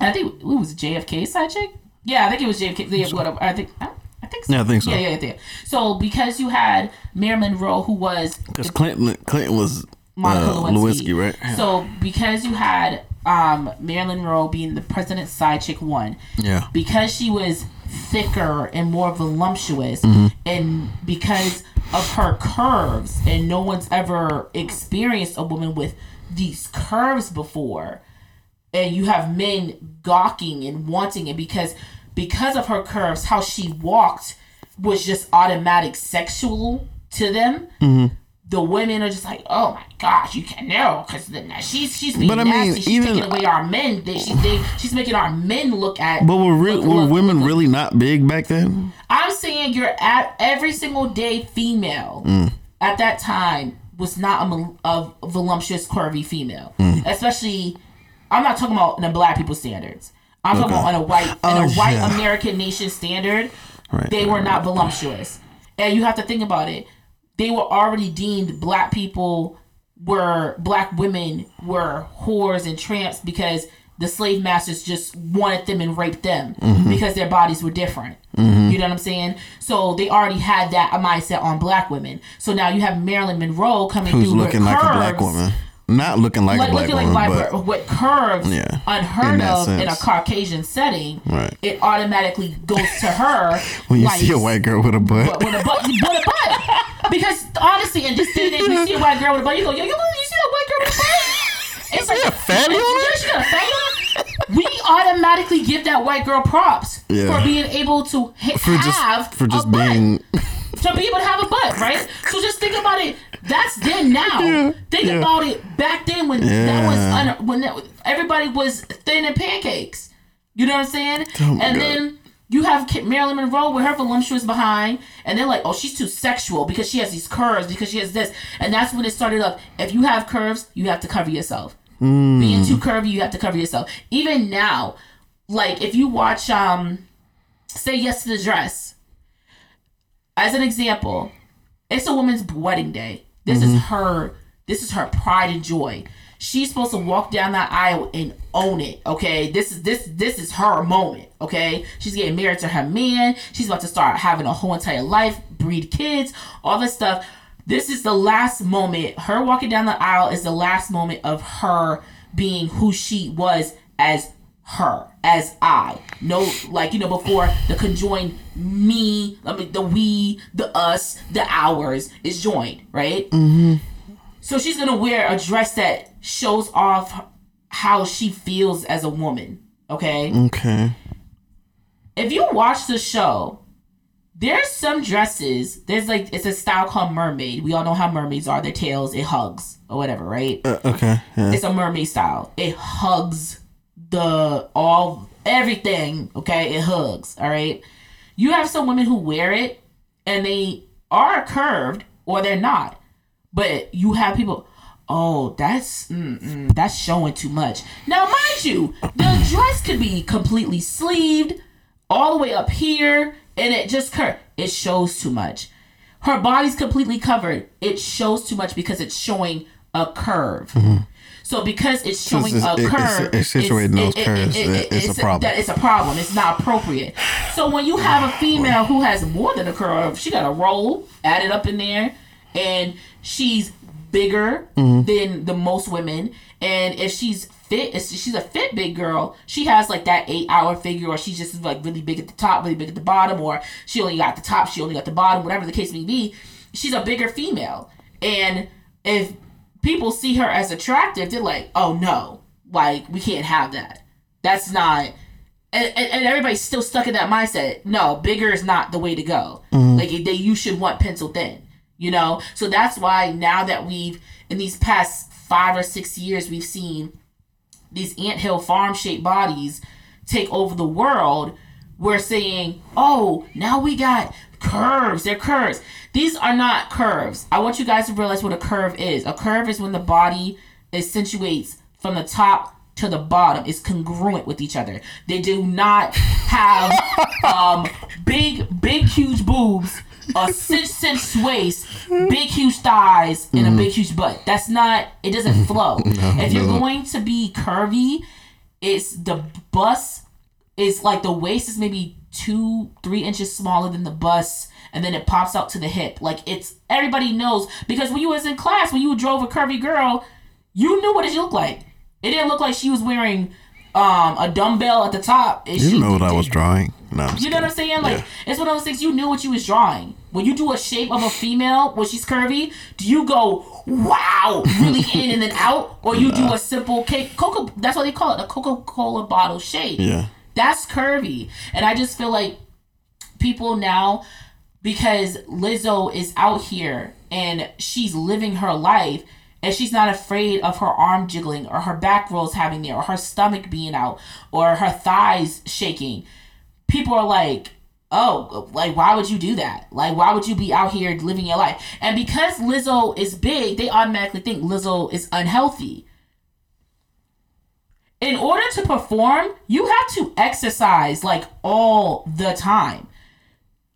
Speaker 2: i think it was jfk side chick yeah i think it was jfk yeah, whatever i think I, I think so.
Speaker 1: Yeah, I think so.
Speaker 2: Yeah, yeah, I think. So because you had Marilyn Monroe, who was
Speaker 1: Because Clinton Clinton was
Speaker 2: Monica
Speaker 1: uh,
Speaker 2: Lewinsky.
Speaker 1: Lewinsky, right?
Speaker 2: So because you had um, Marilyn Monroe being the president's side chick one,
Speaker 1: Yeah.
Speaker 2: because she was thicker and more voluptuous,
Speaker 1: Mm-hmm.
Speaker 2: and because of her curves, and no one's ever experienced a woman with these curves before, and you have men gawking and wanting it because because of her curves, how she walked was just automatic sexual to them.
Speaker 1: Mm-hmm.
Speaker 2: The women are just like, oh my gosh, you can't know because she's she's being
Speaker 1: But I mean,
Speaker 2: nasty. she's
Speaker 1: even-
Speaker 2: taking away our men. They, she, they, she's making our men look at.
Speaker 1: But were re-
Speaker 2: look-
Speaker 1: were
Speaker 2: look-
Speaker 1: women
Speaker 2: look-
Speaker 1: really not big back then?
Speaker 2: I'm saying you're at every single day female
Speaker 1: Mm.
Speaker 2: at that time was not a, a voluptuous, curvy female.
Speaker 1: Mm.
Speaker 2: Especially, I'm not talking about in the black people standards. I'm talking about on a white, in
Speaker 1: Oh,
Speaker 2: a white
Speaker 1: yeah.
Speaker 2: American nation standard.
Speaker 1: Right,
Speaker 2: They
Speaker 1: right,
Speaker 2: were
Speaker 1: right.
Speaker 2: not voluptuous, and you have to think about it. They were already deemed black people were black women were whores and tramps because the slave masters just wanted them and raped them
Speaker 1: Mm-hmm.
Speaker 2: because their bodies were different. You know what I'm saying? So they already had that mindset on black women. So now you have Marilyn Monroe coming
Speaker 1: Who's
Speaker 2: through
Speaker 1: looking
Speaker 2: with
Speaker 1: like
Speaker 2: curves,
Speaker 1: a black woman? Not looking like,
Speaker 2: like
Speaker 1: a black woman,
Speaker 2: like
Speaker 1: but
Speaker 2: with curves
Speaker 1: Yeah,
Speaker 2: unheard
Speaker 1: in
Speaker 2: of in a. Caucasian setting.
Speaker 1: Right.
Speaker 2: It automatically goes to her
Speaker 1: when you
Speaker 2: like,
Speaker 1: see a white girl with a butt,
Speaker 2: but with a butt, with a butt. Because honestly, in this day and age, you see a white girl with a butt, you go, yo, you, you see that white girl with a butt? It's
Speaker 1: She a fatty on it?
Speaker 2: she got a fatty on. We automatically give that white girl props
Speaker 1: Yeah.
Speaker 2: for being able to ha-
Speaker 1: For just
Speaker 2: have
Speaker 1: for just
Speaker 2: a
Speaker 1: being
Speaker 2: to be able to have a butt, right? So just think about it. That's then now.
Speaker 1: Yeah,
Speaker 2: think
Speaker 1: yeah.
Speaker 2: about it back then when that was
Speaker 1: Yeah.
Speaker 2: un- when that, everybody was thin and pancakes. You know what I'm saying?
Speaker 1: Oh
Speaker 2: and
Speaker 1: God.
Speaker 2: then you have Marilyn Monroe with her voluptuous behind, and they're like, oh, she's too sexual because she has these curves, because she has this, and that's when it started up. If you have curves, you have to cover yourself.
Speaker 1: Mm.
Speaker 2: Being too curvy, you have to cover yourself. Even now, like if you watch, um, say yes to the dress as an example, it's a woman's wedding day. This is mm-hmm. her. This is her pride and joy. She's supposed to walk down that aisle and own it. Okay, this is this this is her moment. Okay, she's getting married to her man. She's about to start having a whole entire life, breed kids, all this stuff. This is the last moment. Her walking down the aisle is the last moment of her being who she was as her as I. No, like you know, before the conjoined me, I mean the we, the us, the ours is joined, right? Mm-hmm. So she's gonna wear a dress that shows off how she feels as a woman. Okay.
Speaker 1: okay.
Speaker 2: If you watch the show, there's some dresses. There's like it's a style called mermaid. We all know how mermaids are. Their tails it hugs or whatever, right?
Speaker 1: Uh, okay. Yeah.
Speaker 2: It's a mermaid style. It hugs the all everything. Okay, it hugs. All right. You have some women who wear it and they are curved or they're not, but you have people. Oh, that's that's showing too much. Now, mind you, the dress could be completely sleeved all the way up here, and it just cur It shows too much. Her body's completely covered. It shows too much because it's showing a curve. Mm-hmm. So because it's showing
Speaker 1: it's-
Speaker 2: a
Speaker 1: it- it's-
Speaker 2: curve,
Speaker 1: it's situating those curves, it- it's a problem.
Speaker 2: That it's a problem. It's not appropriate. So when you have a female who has more than a curve, she got a roll added up in there, and she's bigger
Speaker 1: Mm-hmm.
Speaker 2: than the most women. And if she's fit, if she's a fit big girl, she has like that eight hour figure, or she's just like really big at the top, really big at the bottom, or she only got the top, she only got the bottom, whatever the case may be. She's a bigger female, and if people see her as attractive, they're like, oh no, like we can't have that. That's not. And, and, and everybody's still stuck in that mindset. No, bigger is not the way to go. Mm-hmm. Like they, you should want pencil thin. You know, so that's why now that we've in these past five or six years we've seen these anthill farm shaped bodies take over the world. We're saying, oh, now we got curves. They're curves. These are not curves. I want you guys to realize what a curve is. A curve is when the body accentuates from the top to the bottom. It's congruent with each other. They do not have um, big, big, huge boobs, a six inch waist, big, huge thighs, and a big, huge butt. That's not. It doesn't flow. if you're going to be curvy, it's the bust is like the waist is maybe two, three inches smaller than the bust, and then it pops out to the hip. Like it's everybody knows because when you was in class, when you drove a curvy girl, you knew what it looked like. It didn't look like she was wearing um a dumbbell at the top.
Speaker 1: You
Speaker 2: she-
Speaker 1: know what I was drawing. No,
Speaker 2: you know what I'm saying? Like it's one of those things you knew what you was drawing. When you do a shape of a female when she's curvy, do you go wow really in and then out, or you do a simple cake Coca? That's what they call it, a Coca Cola bottle shape.
Speaker 1: Yeah.
Speaker 2: That's curvy, and I just feel like people now because Lizzo is out here and she's living her life and she's not afraid of her arm jiggling or her back rolls having there or her stomach being out or her thighs shaking. People are like, oh, like why would you do that? Like why would you be out here living your life? And because Lizzo is big, they automatically think Lizzo is unhealthy. In order to perform, you have to exercise like all the time.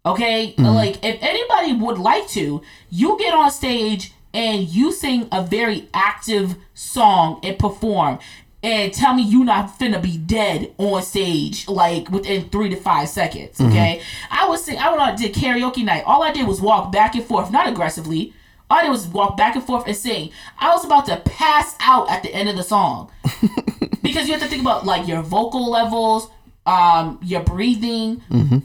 Speaker 2: Okay? Mm-hmm. Like if anybody would like to, you get on stage and you sing a very active song and perform and tell me you're not finna be dead on stage like within three to five seconds. Mm-hmm. Okay? I was sing I went on did karaoke night. All I did was walk back and forth, not aggressively. All I did was walk back and forth and sing. I was about to pass out at the end of the song because you have to think about like your vocal levels um your breathing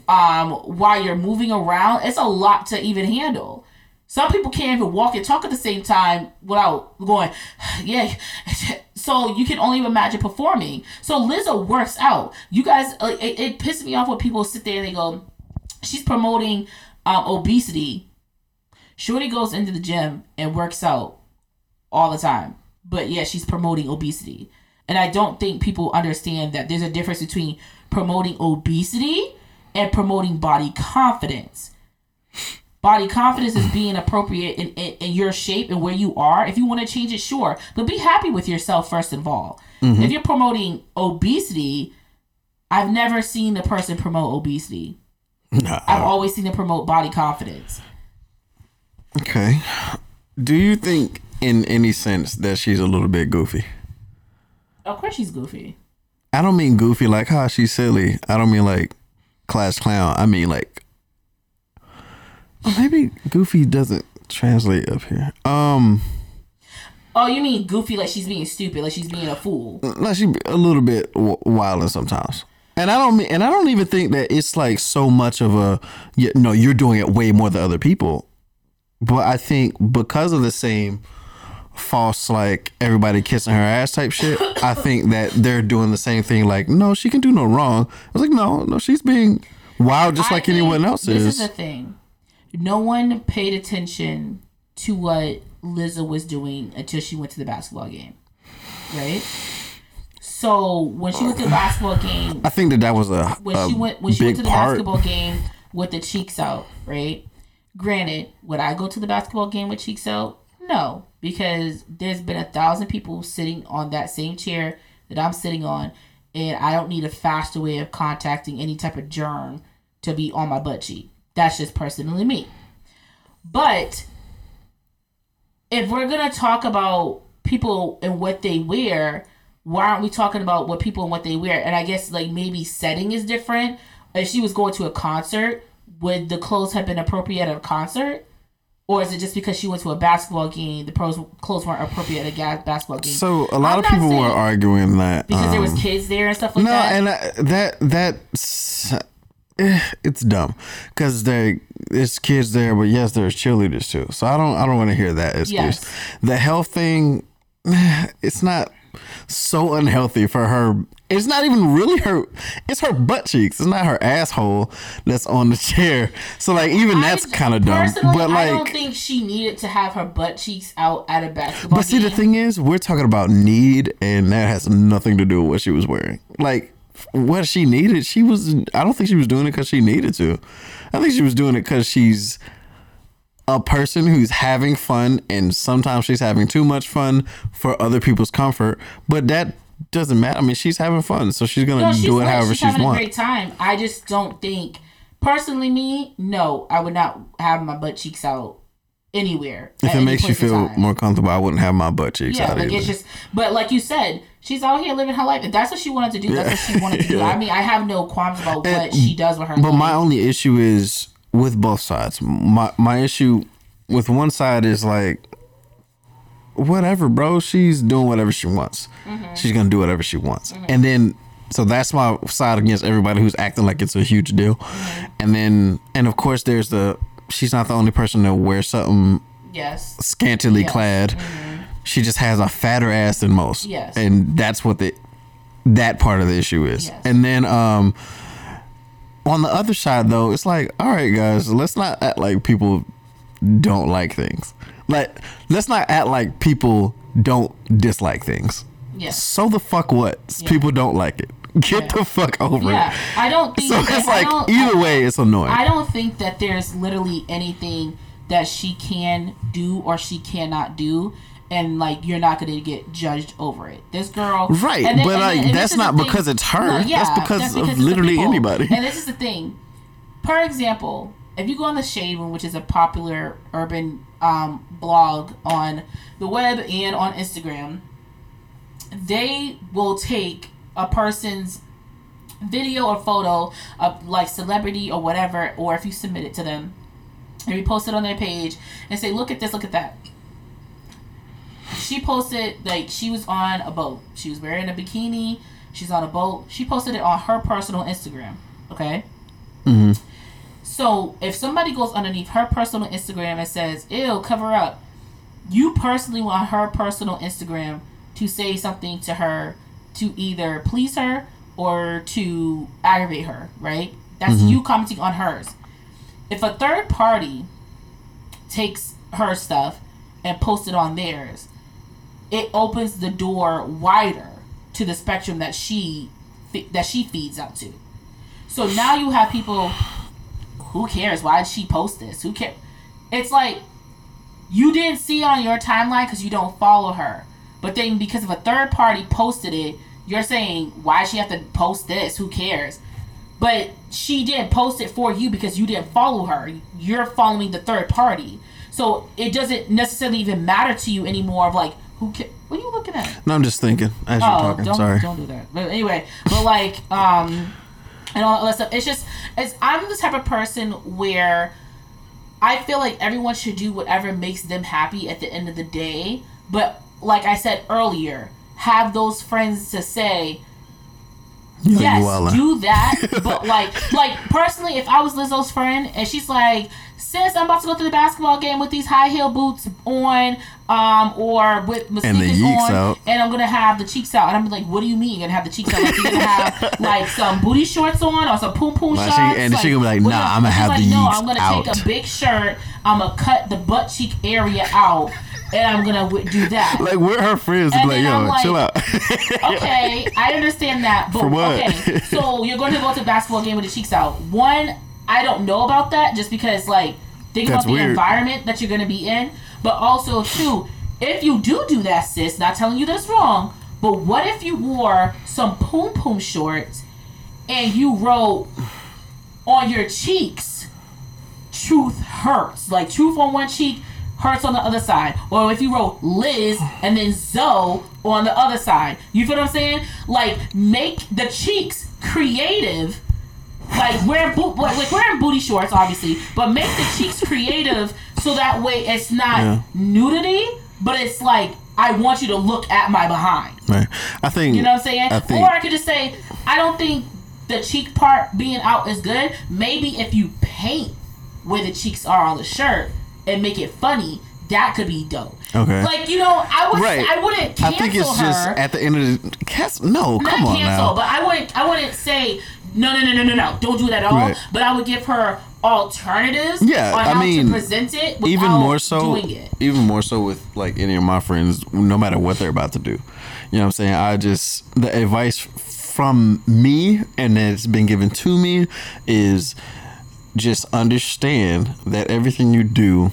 Speaker 2: um while you're moving around it's a lot to even handle Some people can't even walk and talk at the same time without going, yeah. So you can only imagine performing. So Lizzo works out. You guys, it, it pisses me off when people sit there and they go, she's promoting um, obesity. Shorty goes into the gym and works out all the time. But yeah, she's promoting obesity. And I don't think people understand that there's a difference between promoting obesity and promoting body confidence. Body confidence is being appropriate in, in, in your shape and where you are. If you want to change it, sure. But be happy with yourself first of all. Mm-hmm. If you're promoting obesity, I've never seen the person promote obesity.
Speaker 1: Nah.
Speaker 2: I've always seen them promote body confidence.
Speaker 1: Okay. Do you think, in any sense, that she's a little bit goofy?
Speaker 2: Of course she's goofy.
Speaker 1: I don't mean goofy like, ha, she's silly. I don't mean like class clown. I mean like, maybe goofy doesn't translate up here. Um,
Speaker 2: Oh, you mean goofy like she's being stupid, like she's being a fool.
Speaker 1: like she a little bit w- wilding sometimes. And I don't mean, and I don't even think that it's like so much of a, you no, you're doing it way more than other people. But I think because of the same false, like everybody kissing her ass type shit, I think that they're doing the same thing. Like, no, she can do no wrong. I was like, no, no, she's being wild just
Speaker 2: I
Speaker 1: like anyone else
Speaker 2: This
Speaker 1: is.
Speaker 2: is the thing. No one paid attention to what Lizzo was doing until she went to the basketball game, right? So when she went to the basketball game,
Speaker 1: I think that that was a,
Speaker 2: when
Speaker 1: a
Speaker 2: she went when she went to the
Speaker 1: part.
Speaker 2: basketball game with the cheeks out, right? Granted, would I go to the basketball game with cheeks? No, because there's been a thousand people sitting on that same chair that I'm sitting on, and I don't need a faster way of contacting any type of germ to be on my butt cheek. That's just personally me. But if we're gonna talk about people and what they wear, why aren't we talking about what people and what they wear? And I guess like maybe setting is different. If she was going to a concert, would the clothes have been appropriate at a concert? Or is it just because she went to a basketball game, the pros clothes weren't appropriate at a basketball game?
Speaker 1: So a lot
Speaker 2: I'm
Speaker 1: of people were arguing that
Speaker 2: because there was
Speaker 1: um,
Speaker 2: kids there and stuff like
Speaker 1: no,
Speaker 2: that.
Speaker 1: No, and I, that that's eh, it's dumb because there there's kids there, but yes, there's cheerleaders too. So I don't I don't want to hear that excuse.
Speaker 2: Yes.
Speaker 1: The health thing, eh, it's not so unhealthy for her. It's not even really her. It's her butt cheeks. It's not her asshole that's on the chair. So like even that's kind of dumb. But like
Speaker 2: I don't think she needed to have her butt cheeks out at a basketball
Speaker 1: But see, the thing is, we're talking about need, and that has nothing to do with what she was wearing. Like, what she needed, she was. I don't think she was doing it because she needed to. I think she was doing it because she's a person who's having fun, and sometimes she's having too much fun for other people's comfort. But that doesn't matter. I mean, she's having fun, so she's gonna
Speaker 2: No, she's
Speaker 1: do it
Speaker 2: lit.
Speaker 1: however
Speaker 2: she's
Speaker 1: she's
Speaker 2: having a great time. I just don't think, personally, me, no, I would not have my butt cheeks out anywhere.
Speaker 1: If it
Speaker 2: any
Speaker 1: makes you feel more comfortable, I wouldn't have my butt cheeks
Speaker 2: yeah,
Speaker 1: out
Speaker 2: like
Speaker 1: either.
Speaker 2: it's just. But like you said, she's out here living her life. If that's what she wanted to do, that's what she wanted to do.
Speaker 1: Yeah.
Speaker 2: I mean, I have no qualms about what
Speaker 1: And-
Speaker 2: she does with her.
Speaker 1: But
Speaker 2: life.
Speaker 1: my only issue is with both sides. My my issue with one side is like whatever, bro. She's doing whatever she wants.
Speaker 2: Mm-hmm.
Speaker 1: She's gonna do whatever she wants. And then so that's my side against everybody who's acting like it's a huge deal.
Speaker 2: Mm-hmm.
Speaker 1: And then and of course there's the she's not the only person to wear something
Speaker 2: yes,
Speaker 1: scantily
Speaker 2: Yes. Mm-hmm.
Speaker 1: clad. She just has a fatter ass than most.
Speaker 2: Yes.
Speaker 1: And that's what the that part of the issue is.
Speaker 2: Yes.
Speaker 1: And then um on the other side though, it's like, all right guys, let's not act like people don't like things. Like let's not act like people don't dislike things.
Speaker 2: yes.
Speaker 1: So the fuck what?
Speaker 2: Yeah.
Speaker 1: People don't like it. Get
Speaker 2: Yeah.
Speaker 1: the fuck over
Speaker 2: Yeah,
Speaker 1: it.
Speaker 2: I don't think.
Speaker 1: So
Speaker 2: that-
Speaker 1: it's like either way it's annoying.
Speaker 2: I don't think that there's literally anything that she can do or she cannot do. And like you're not gonna get judged over it. This girl,
Speaker 1: Right,
Speaker 2: then-
Speaker 1: but, like,
Speaker 2: then-
Speaker 1: that's not because it's her. That's because of
Speaker 2: it's the
Speaker 1: literally anybody.
Speaker 2: And this is the thing. For example, if you go on the Shade Room, which is a popular urban um, blog on the web and on Instagram, they will take a person's video or photo of like celebrity or whatever, or if you submit it to them and repost it on their page and say, look at this, look at that. She posted like she was on a boat. She was wearing a bikini. She's on a boat. She posted it on her personal Instagram. Okay. Mhm. So if somebody goes underneath her personal Instagram and says, "Ew, cover up," you personally want her personal Instagram to say something to her to either please her or to aggravate her, right? That's you commenting on hers. If a third party takes her stuff and posts it on theirs, it opens the door wider to the spectrum that she that she feeds out to. So now you have people. Who cares? Why did she post this? Who cares? It's like you didn't see on your timeline because you don't follow her. But then because if a third party posted it, you're saying why she have to post this? Who cares? But she didn't post it for you because you didn't follow her. You're following the third party. So it doesn't necessarily even matter to you anymore of like who ca- what are you looking at?
Speaker 1: No, I'm just thinking as you're
Speaker 2: Oh,
Speaker 1: talking.
Speaker 2: don't
Speaker 1: Sorry.
Speaker 2: don't do that. But anyway, but like um and all that stuff. It's just it's I'm the type of person where I feel like everyone should do whatever makes them happy at the end of the day. But like I said earlier, have those friends to say, yes, do that. but like, like personally, if I was Lizzo's friend and she's like, "Sis, I'm about to go to the basketball game with these high heel boots on, um, or with my
Speaker 1: And
Speaker 2: sneakers on,
Speaker 1: out.
Speaker 2: and I'm gonna have the cheeks out," and I'm like, "What do you mean you're gonna have the cheeks out? Like you're gonna have like some booty shorts on or some poom poom shorts?"
Speaker 1: she- and she gonna be like, "Nah,
Speaker 2: the-
Speaker 1: I'ma have
Speaker 2: like,
Speaker 1: the
Speaker 2: No,
Speaker 1: yeeks
Speaker 2: I'm gonna take a big shirt. I'm gonna cut the butt cheek area out, and I'm gonna w- do that.
Speaker 1: Like we're her friends. to
Speaker 2: And
Speaker 1: like,
Speaker 2: then I'm
Speaker 1: yo,
Speaker 2: like-
Speaker 1: chill out.
Speaker 2: okay, I understand that, but
Speaker 1: For what?
Speaker 2: okay. So you're going to go to a basketball game with your cheeks out. One, I don't know about that, just because like think
Speaker 1: That's
Speaker 2: about the
Speaker 1: weird.
Speaker 2: environment that you're going to be in. But also, two, if you do do that, sis, not telling you that's wrong. But what if you wore some poom poom shorts and you wrote on your cheeks, "Truth hurts," like truth on one cheek, hurts on the other side. Or if you wrote Liz and then Zoe on the other side. You feel what I'm saying? Like make the cheeks creative. Like wear boot like like wearing booty shorts obviously, but make the cheeks creative so that way it's not
Speaker 1: Yeah.
Speaker 2: nudity, but it's like I want you to look at my behind.
Speaker 1: Right. I think.
Speaker 2: You know what I'm saying?
Speaker 1: I think.
Speaker 2: or I could just say, I don't think the cheek part being out is good. Maybe if you paint where the cheeks are on the shirt and make it funny, that could be dope.
Speaker 1: Okay.
Speaker 2: Like you know, I would
Speaker 1: Right.
Speaker 2: I wouldn't cancel I
Speaker 1: think it's
Speaker 2: her.
Speaker 1: just at the end of the cast. No,
Speaker 2: not
Speaker 1: come on
Speaker 2: cancel,
Speaker 1: now.
Speaker 2: but I wouldn't I wouldn't say no no no no no no don't do that at all.
Speaker 1: Right.
Speaker 2: But I would give her alternatives
Speaker 1: Yeah,
Speaker 2: on
Speaker 1: I mean,
Speaker 2: to present it without
Speaker 1: even more so
Speaker 2: doing it.
Speaker 1: even more so with like any of my friends no matter what they're about to do you know what i'm saying i just the advice from me and it's been given to me is just understand that everything you do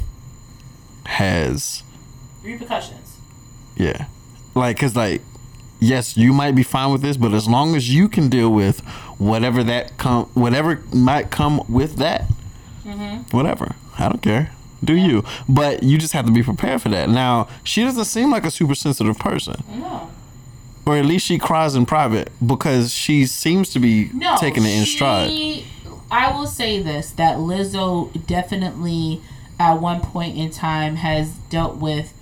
Speaker 1: has
Speaker 2: Repercussions.
Speaker 1: yeah. Like because like yes you might be fine with this but as long as you can deal with whatever that come whatever might come with that mm-hmm. whatever. I don't care. Do you. But you just have to be prepared for that. Now she doesn't seem like a super sensitive person.
Speaker 2: No.
Speaker 1: or at least she cries in private because she seems to be
Speaker 2: No,
Speaker 1: taking it in stride.
Speaker 2: she- I will say this: that Lizzo definitely, at one point in time, has dealt with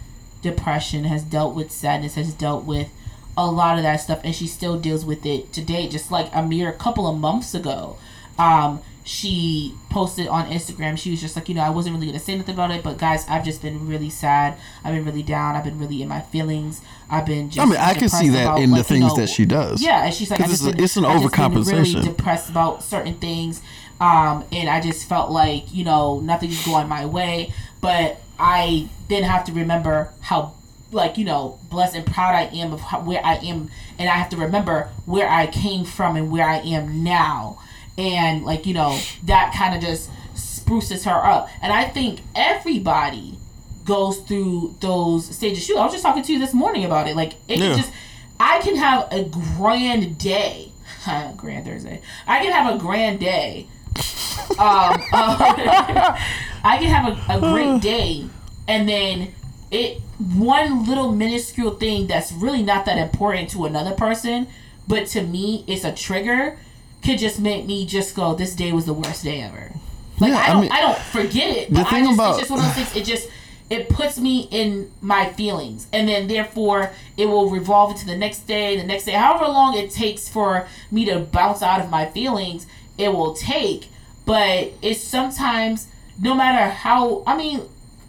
Speaker 2: depression, has dealt with sadness, has dealt with a lot of that stuff, and she still deals with it today. Just like a mere couple of months ago, um, she posted on Instagram. She was just like, you know, I wasn't really gonna say nothing about it, but guys, I've just been really sad. I've been really down. I've been really in my feelings. I've been just.
Speaker 1: I mean, I can see that
Speaker 2: about,
Speaker 1: in the
Speaker 2: like, you
Speaker 1: things
Speaker 2: know,
Speaker 1: that she does.
Speaker 2: Yeah, and she's like, I
Speaker 1: 'Cause
Speaker 2: just
Speaker 1: it's a- it's an
Speaker 2: I
Speaker 1: overcompensation.
Speaker 2: Really depressed about certain things, um, and I just felt like you know nothing's going my way. But I then have to remember how, like you know, blessed and proud I am of how, where I am, and I have to remember where I came from and where I am now, and like you know that kind of just spruces her up. And I think everybody goes through those stages. Shoot, I was just talking to you this morning about it. Like it
Speaker 1: Yeah.
Speaker 2: can just I can have a grand day. grand Thursday. I can have a grand day. Um, uh, I can have a, a great day, and then it one little minuscule thing that's really not that important to another person, but to me it's a trigger. Could just make me just go. This day was the worst day ever. Like
Speaker 1: Yeah,
Speaker 2: I
Speaker 1: I
Speaker 2: don't,
Speaker 1: mean-
Speaker 2: I don't forget it.
Speaker 1: The
Speaker 2: But I
Speaker 1: thing
Speaker 2: just,
Speaker 1: about-
Speaker 2: it's just one of those things. It just it puts me in my feelings, and then therefore it will revolve into the next day, the next day, however long it takes for me to bounce out of my feelings. It will take. but it's sometimes no matter how. I mean,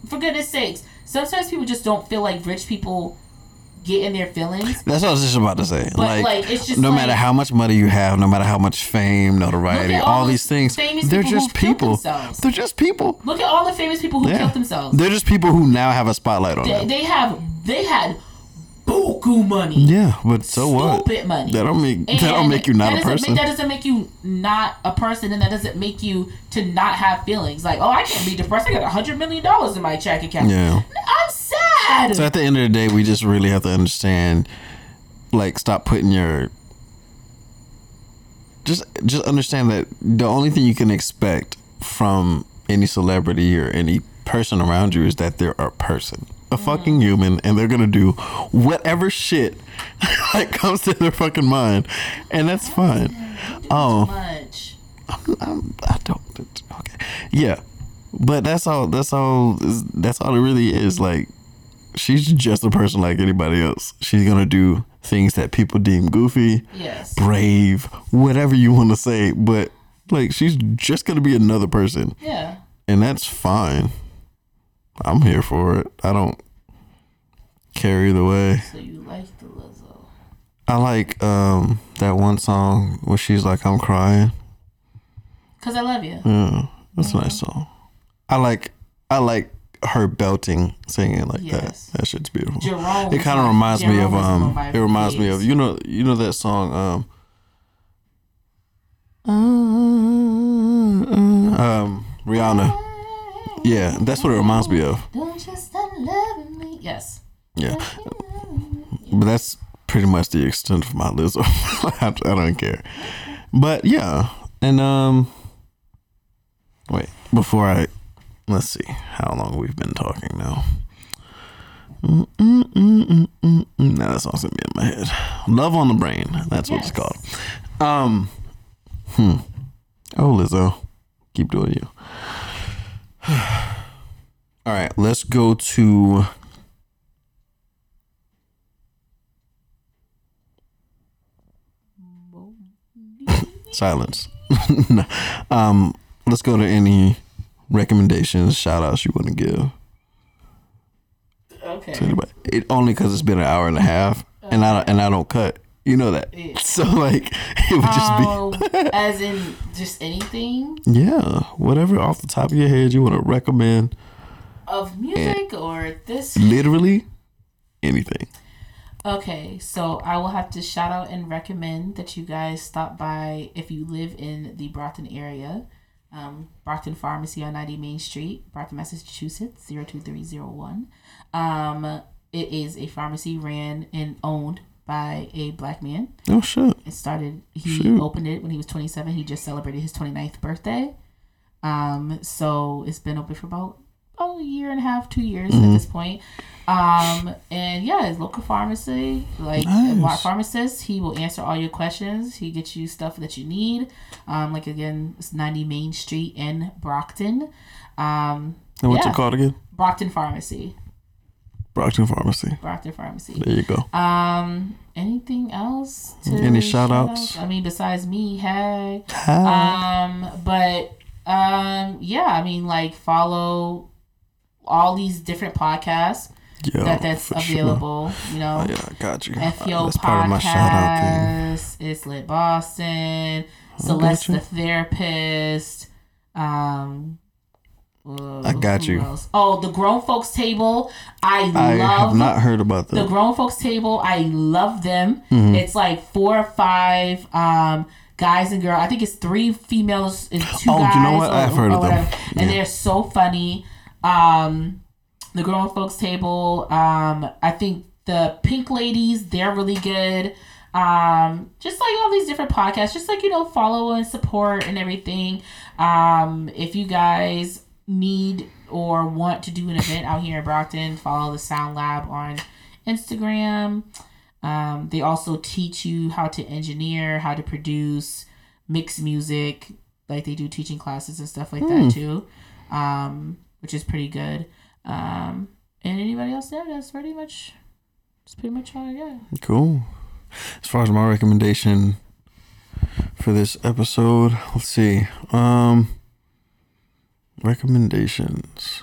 Speaker 2: for goodness sakes, sometimes people just don't feel like rich people get in their feelings.
Speaker 1: That's what I was just about to say. like,
Speaker 2: like, it's just
Speaker 1: no
Speaker 2: like-
Speaker 1: matter how much money you have, no matter how much fame, notoriety,
Speaker 2: all
Speaker 1: all these things, they're just people. They're just people.
Speaker 2: Look at all the famous people who
Speaker 1: Yeah.
Speaker 2: killed themselves.
Speaker 1: They're just people who now have a spotlight on
Speaker 2: They,
Speaker 1: them.
Speaker 2: they have they had buku money.
Speaker 1: Yeah, but so what?
Speaker 2: Stupid money.
Speaker 1: That don't make that don't make you not a person.
Speaker 2: Make, that doesn't make you not a person, and that doesn't make you to not have feelings. Like, oh, I can't be depressed. I got a hundred million dollars in my check account.
Speaker 1: Yeah.
Speaker 2: I'm sad.
Speaker 1: So at the end of the day, we just really have to understand, like, stop putting your. Just, just understand that the only thing you can expect from any celebrity or any person around you is that they're a person, a fucking human, and they're gonna do whatever shit like comes to their fucking mind, and that's fine. Oh. I'm, I don't. Okay, yeah, but that's all. That's all. That's all it really is. Like, she's just a person like anybody else. She's gonna do things that people deem goofy,
Speaker 2: Yes.
Speaker 1: brave, whatever you want to say. But like, she's just gonna be another person,
Speaker 2: Yeah.
Speaker 1: and that's fine. I'm here for it. I don't care either way.
Speaker 2: So you like the Lizzo?
Speaker 1: I like um that one song where she's like, "I'm crying."
Speaker 2: Cause I love you.
Speaker 1: Yeah, that's a nice song. I like I like her belting singing like
Speaker 2: Yes.
Speaker 1: that. That shit's beautiful.
Speaker 2: Jerome
Speaker 1: it kind of reminds me of
Speaker 2: Jerome was one
Speaker 1: um. It reminds me of you know you know that song um. Um, Rihanna. Yeah, that's what it reminds me of.
Speaker 2: Don't you stop loving me. Yes.
Speaker 1: Yeah, but that's pretty much the extent of my Lizzo. I, don't care. But yeah, and um, wait before I let's see how long we've been talking now. Now that song's gonna be in my head. Love on the brain. That's what it's called. Um, hmm. Oh, Lizzo, keep doing you. All right, let's go to silence. Um, let's go to any recommendations, shout outs you want to give to
Speaker 2: Okay.
Speaker 1: anybody. It only because it's been an hour and a half, and I don't, and I don't cut. You know that. So like, it would just
Speaker 2: Um, as in just anything
Speaker 1: yeah, whatever off the top of your head you want to recommend.
Speaker 2: of music or this.
Speaker 1: Literally anything.
Speaker 2: Okay, so I will have to shout out and recommend that you guys stop by if you live in the Brockton area. Um, Brockton Pharmacy on 90 Main Street, Brockton, Massachusetts, 02301. Um, it is a pharmacy ran and owned by a black man.
Speaker 1: Oh shit.
Speaker 2: It started, he
Speaker 1: Shoot.
Speaker 2: opened it when he was 27. He just celebrated his 29th birthday. Um, so it's been open for about oh, a year and a half, two years
Speaker 1: Mm-hmm.
Speaker 2: at this point. Um, and yeah, it's local pharmacy, like
Speaker 1: Nice.
Speaker 2: pharmacist. He will answer all your questions. He gets you stuff that you need. Um, like again, it's 90 Main Street in Brockton. Um,
Speaker 1: And what's
Speaker 2: yeah.
Speaker 1: it called again?
Speaker 2: Brockton Pharmacy.
Speaker 1: Brockton Pharmacy.
Speaker 2: Brockton Pharmacy.
Speaker 1: There you go.
Speaker 2: Um, anything else? To
Speaker 1: Any
Speaker 2: shout
Speaker 1: shout-outs?
Speaker 2: I mean, besides me, hey.
Speaker 1: Hi.
Speaker 2: Um, but um, yeah, I mean, like follow all these different podcasts
Speaker 1: Yo,
Speaker 2: that that's
Speaker 1: for sure.
Speaker 2: available. You know,
Speaker 1: Oh, yeah, I got you.
Speaker 2: FPO
Speaker 1: That's part of my shout out thing.
Speaker 2: podcast. It's lit Boston. Celeste the therapist. Um. Uh,
Speaker 1: I got you.
Speaker 2: else? Oh, the grown folks table. I,
Speaker 1: I
Speaker 2: love
Speaker 1: have not heard about
Speaker 2: the grown folks table i love them
Speaker 1: Mm-hmm.
Speaker 2: it's like four or five um guys and girls i think it's three females and two
Speaker 1: Oh,
Speaker 2: guys
Speaker 1: you know what?
Speaker 2: or-
Speaker 1: I've heard of them.
Speaker 2: and
Speaker 1: Yeah.
Speaker 2: they're so funny um the grown folks table um i think the pink ladies they're really good um just like all these different podcasts just like you know follow and support and everything um if you guys need or want to do an event out here in brockton follow the sound lab on instagram. Um, they also teach you how to engineer how to produce mix music. Like they do teaching classes and stuff like that too um, which is pretty good. Um, and anybody else? There that's pretty much that's pretty much all i got.
Speaker 1: Cool. As far as my recommendation for this episode, let's see. Um, Recommendations.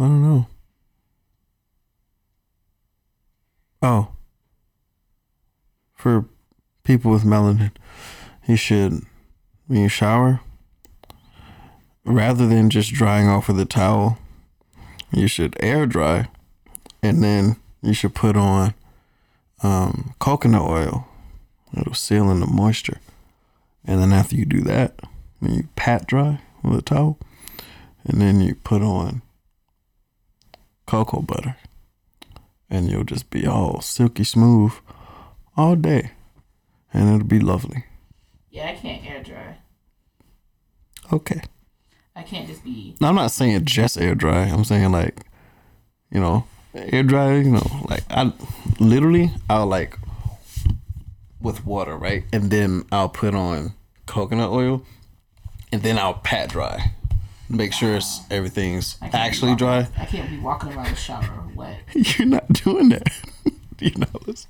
Speaker 1: I don't know. Oh. For people with melanin, you should, when you shower, rather than just drying off with a towel, you should air dry and then you should put on um, coconut oil. It'll seal in the moisture. And then after you do that, then you pat dry with a towel. And then you put on cocoa butter. And you'll just be all silky smooth all day. And it'll be lovely.
Speaker 2: Yeah, I can't air dry.
Speaker 1: Okay.
Speaker 2: I can't just be.
Speaker 1: No, I'm not saying just air dry. I'm saying like, you know, air dry. You know, like I literally I'll like with water, right, and then I'll put on coconut oil, and then I'll pat dry, make sure it's everything's
Speaker 2: I can't be
Speaker 1: actually
Speaker 2: walking-
Speaker 1: dry.
Speaker 2: I can't be walking around the shower wet.
Speaker 1: You're not doing that. you know, this.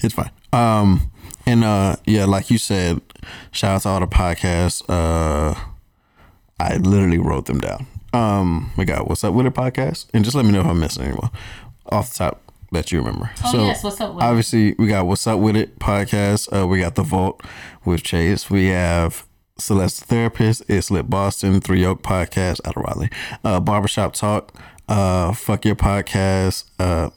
Speaker 1: it's fine. Um, and uh, yeah, like you said, shout out to all the podcasts. Uh, I literally wrote them down. Um, we got what's up with it podcast, and just let me know if I'm missing anyone off the top that you remember.
Speaker 2: Oh, yes, What's Up It.
Speaker 1: obviously we got what's up with it podcast. Uh, we got the vault with Chase. We have Celeste Therapist, It's Lit Boston, Three Yoke Podcast out of Raleigh, uh, Barbershop Talk, uh, Fuck Your Podcast, uh.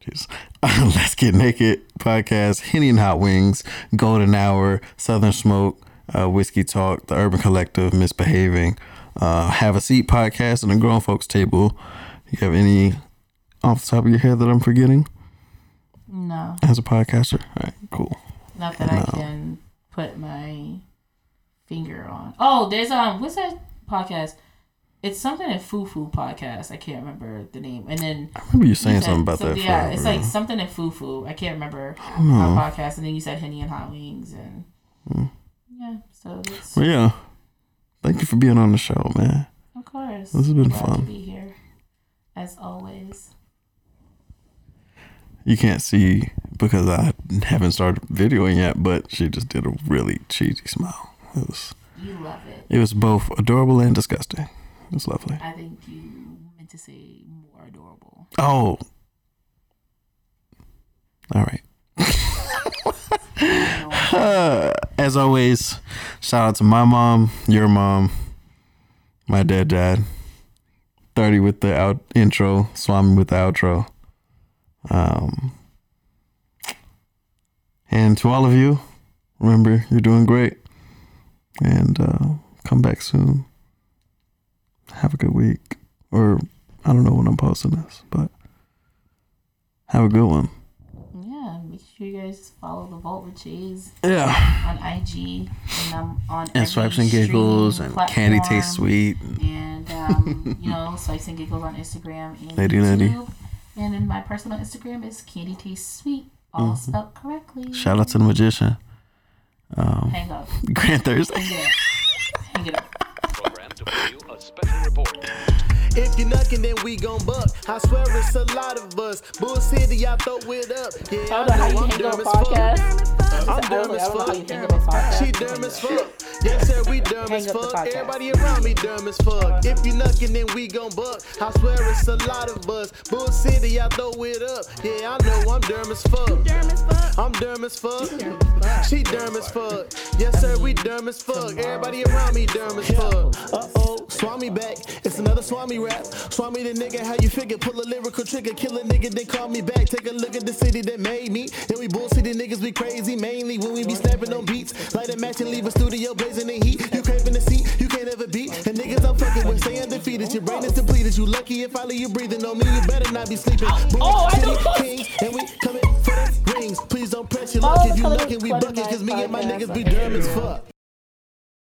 Speaker 1: Let's Get Naked Podcast, Henny and Hot Wings, Golden Hour, Southern Smoke, uh, Whiskey Talk, The Urban Collective, Misbehaving, uh, Have a Seat Podcast, and the Grown Folks Table. You have any off the top of your head that I'm forgetting
Speaker 2: No,
Speaker 1: as a podcaster? All right, cool.
Speaker 2: not that I can put my finger on. Oh, there's um, what's that podcast? It's something in Foo Foo podcast. I can't remember the name. And then
Speaker 1: I remember you saying
Speaker 2: said
Speaker 1: something about
Speaker 2: some-
Speaker 1: that.
Speaker 2: Yeah, it's like something in Foo Foo. I can't remember
Speaker 1: know.
Speaker 2: our podcast. And then you said Henny and Hot Wings, and
Speaker 1: Hmm.
Speaker 2: yeah, so it's
Speaker 1: Well, yeah. Thank you for being on the show, man.
Speaker 2: of course.
Speaker 1: This has been
Speaker 2: Glad
Speaker 1: fun.
Speaker 2: To be here, as always.
Speaker 1: You can't see because I haven't started videoing yet, but she just did a really cheesy smile. It was
Speaker 2: You love it.
Speaker 1: it was both adorable and disgusting. It was lovely.
Speaker 2: I think you meant to say more adorable.
Speaker 1: Oh. All right. Uh, as always, shout out to my mom, your mom, my dad, dad. 30 with the out intro, Swami with the outro. Um, and to all of you, remember you're doing great. And uh, come back soon. Have a good week. Or I don't know when I'm posting this, but have a good one.
Speaker 2: Yeah, make sure you guys follow the Vault with Cheese
Speaker 1: Yeah.
Speaker 2: on IG and um, on
Speaker 1: And swipes and giggles and candy tastes
Speaker 2: platform.
Speaker 1: sweet.
Speaker 2: and um, you know swipes and giggles on Instagram and
Speaker 1: Lady
Speaker 2: YouTube.
Speaker 1: Lady.
Speaker 2: And then my personal Instagram is Candy Tastes Sweet, all spelled correctly.
Speaker 1: Mm-hmm. Shout out to the magician. Um,
Speaker 2: Hang up.
Speaker 1: Grant Thursday.
Speaker 2: Hang it up. Hang it up.
Speaker 9: Program you a special report.
Speaker 4: If you knuckin', then we gon' buck. I swear it's a lot of us. Bull City, y'all throw it up. Yeah,
Speaker 2: I know how you
Speaker 4: I'm
Speaker 2: hang up
Speaker 4: dumb
Speaker 2: a
Speaker 4: as fuck.
Speaker 2: Podcast.
Speaker 4: I'm
Speaker 2: I
Speaker 4: dumb as
Speaker 2: know how you
Speaker 4: fuck.
Speaker 2: hang up a podcast.
Speaker 4: She dumb as fuck. Yes, sir, we dumb as
Speaker 2: Hang up the
Speaker 4: fuck. Everybody around me dumb as fuck. If you knuckin', then we gon' buck. I swear it's a lot of us. Bull City, y'all throw it up. Yeah, I know I'm dumb as fuck. I'm dumb as fuck. She dumb as fuck. Yes, sir, we dumb as fuck. Everybody around me dumb as fuck. Uh oh, Swami back. It's another Swami rap. Swami the nigga, how you figure? Pull a lyrical trigger, kill a nigga, then call me back. Take a look at the city that made me. And we bull city niggas, we crazy. Mainly when we be snapping on beats. Light a match and leave a studio blazing the heat. You craving the seat, you can't ever beat. And niggas I'm fucking with, stay undefeated. Your brain is depleted. You lucky if I leave you breathing on me, you better not be sleeping. Bull
Speaker 2: oh, I know.
Speaker 4: kings, and we coming for the rings. Please don't press your luck if you lucky, we bucket. Cause me and my niggas be dumb as fuck.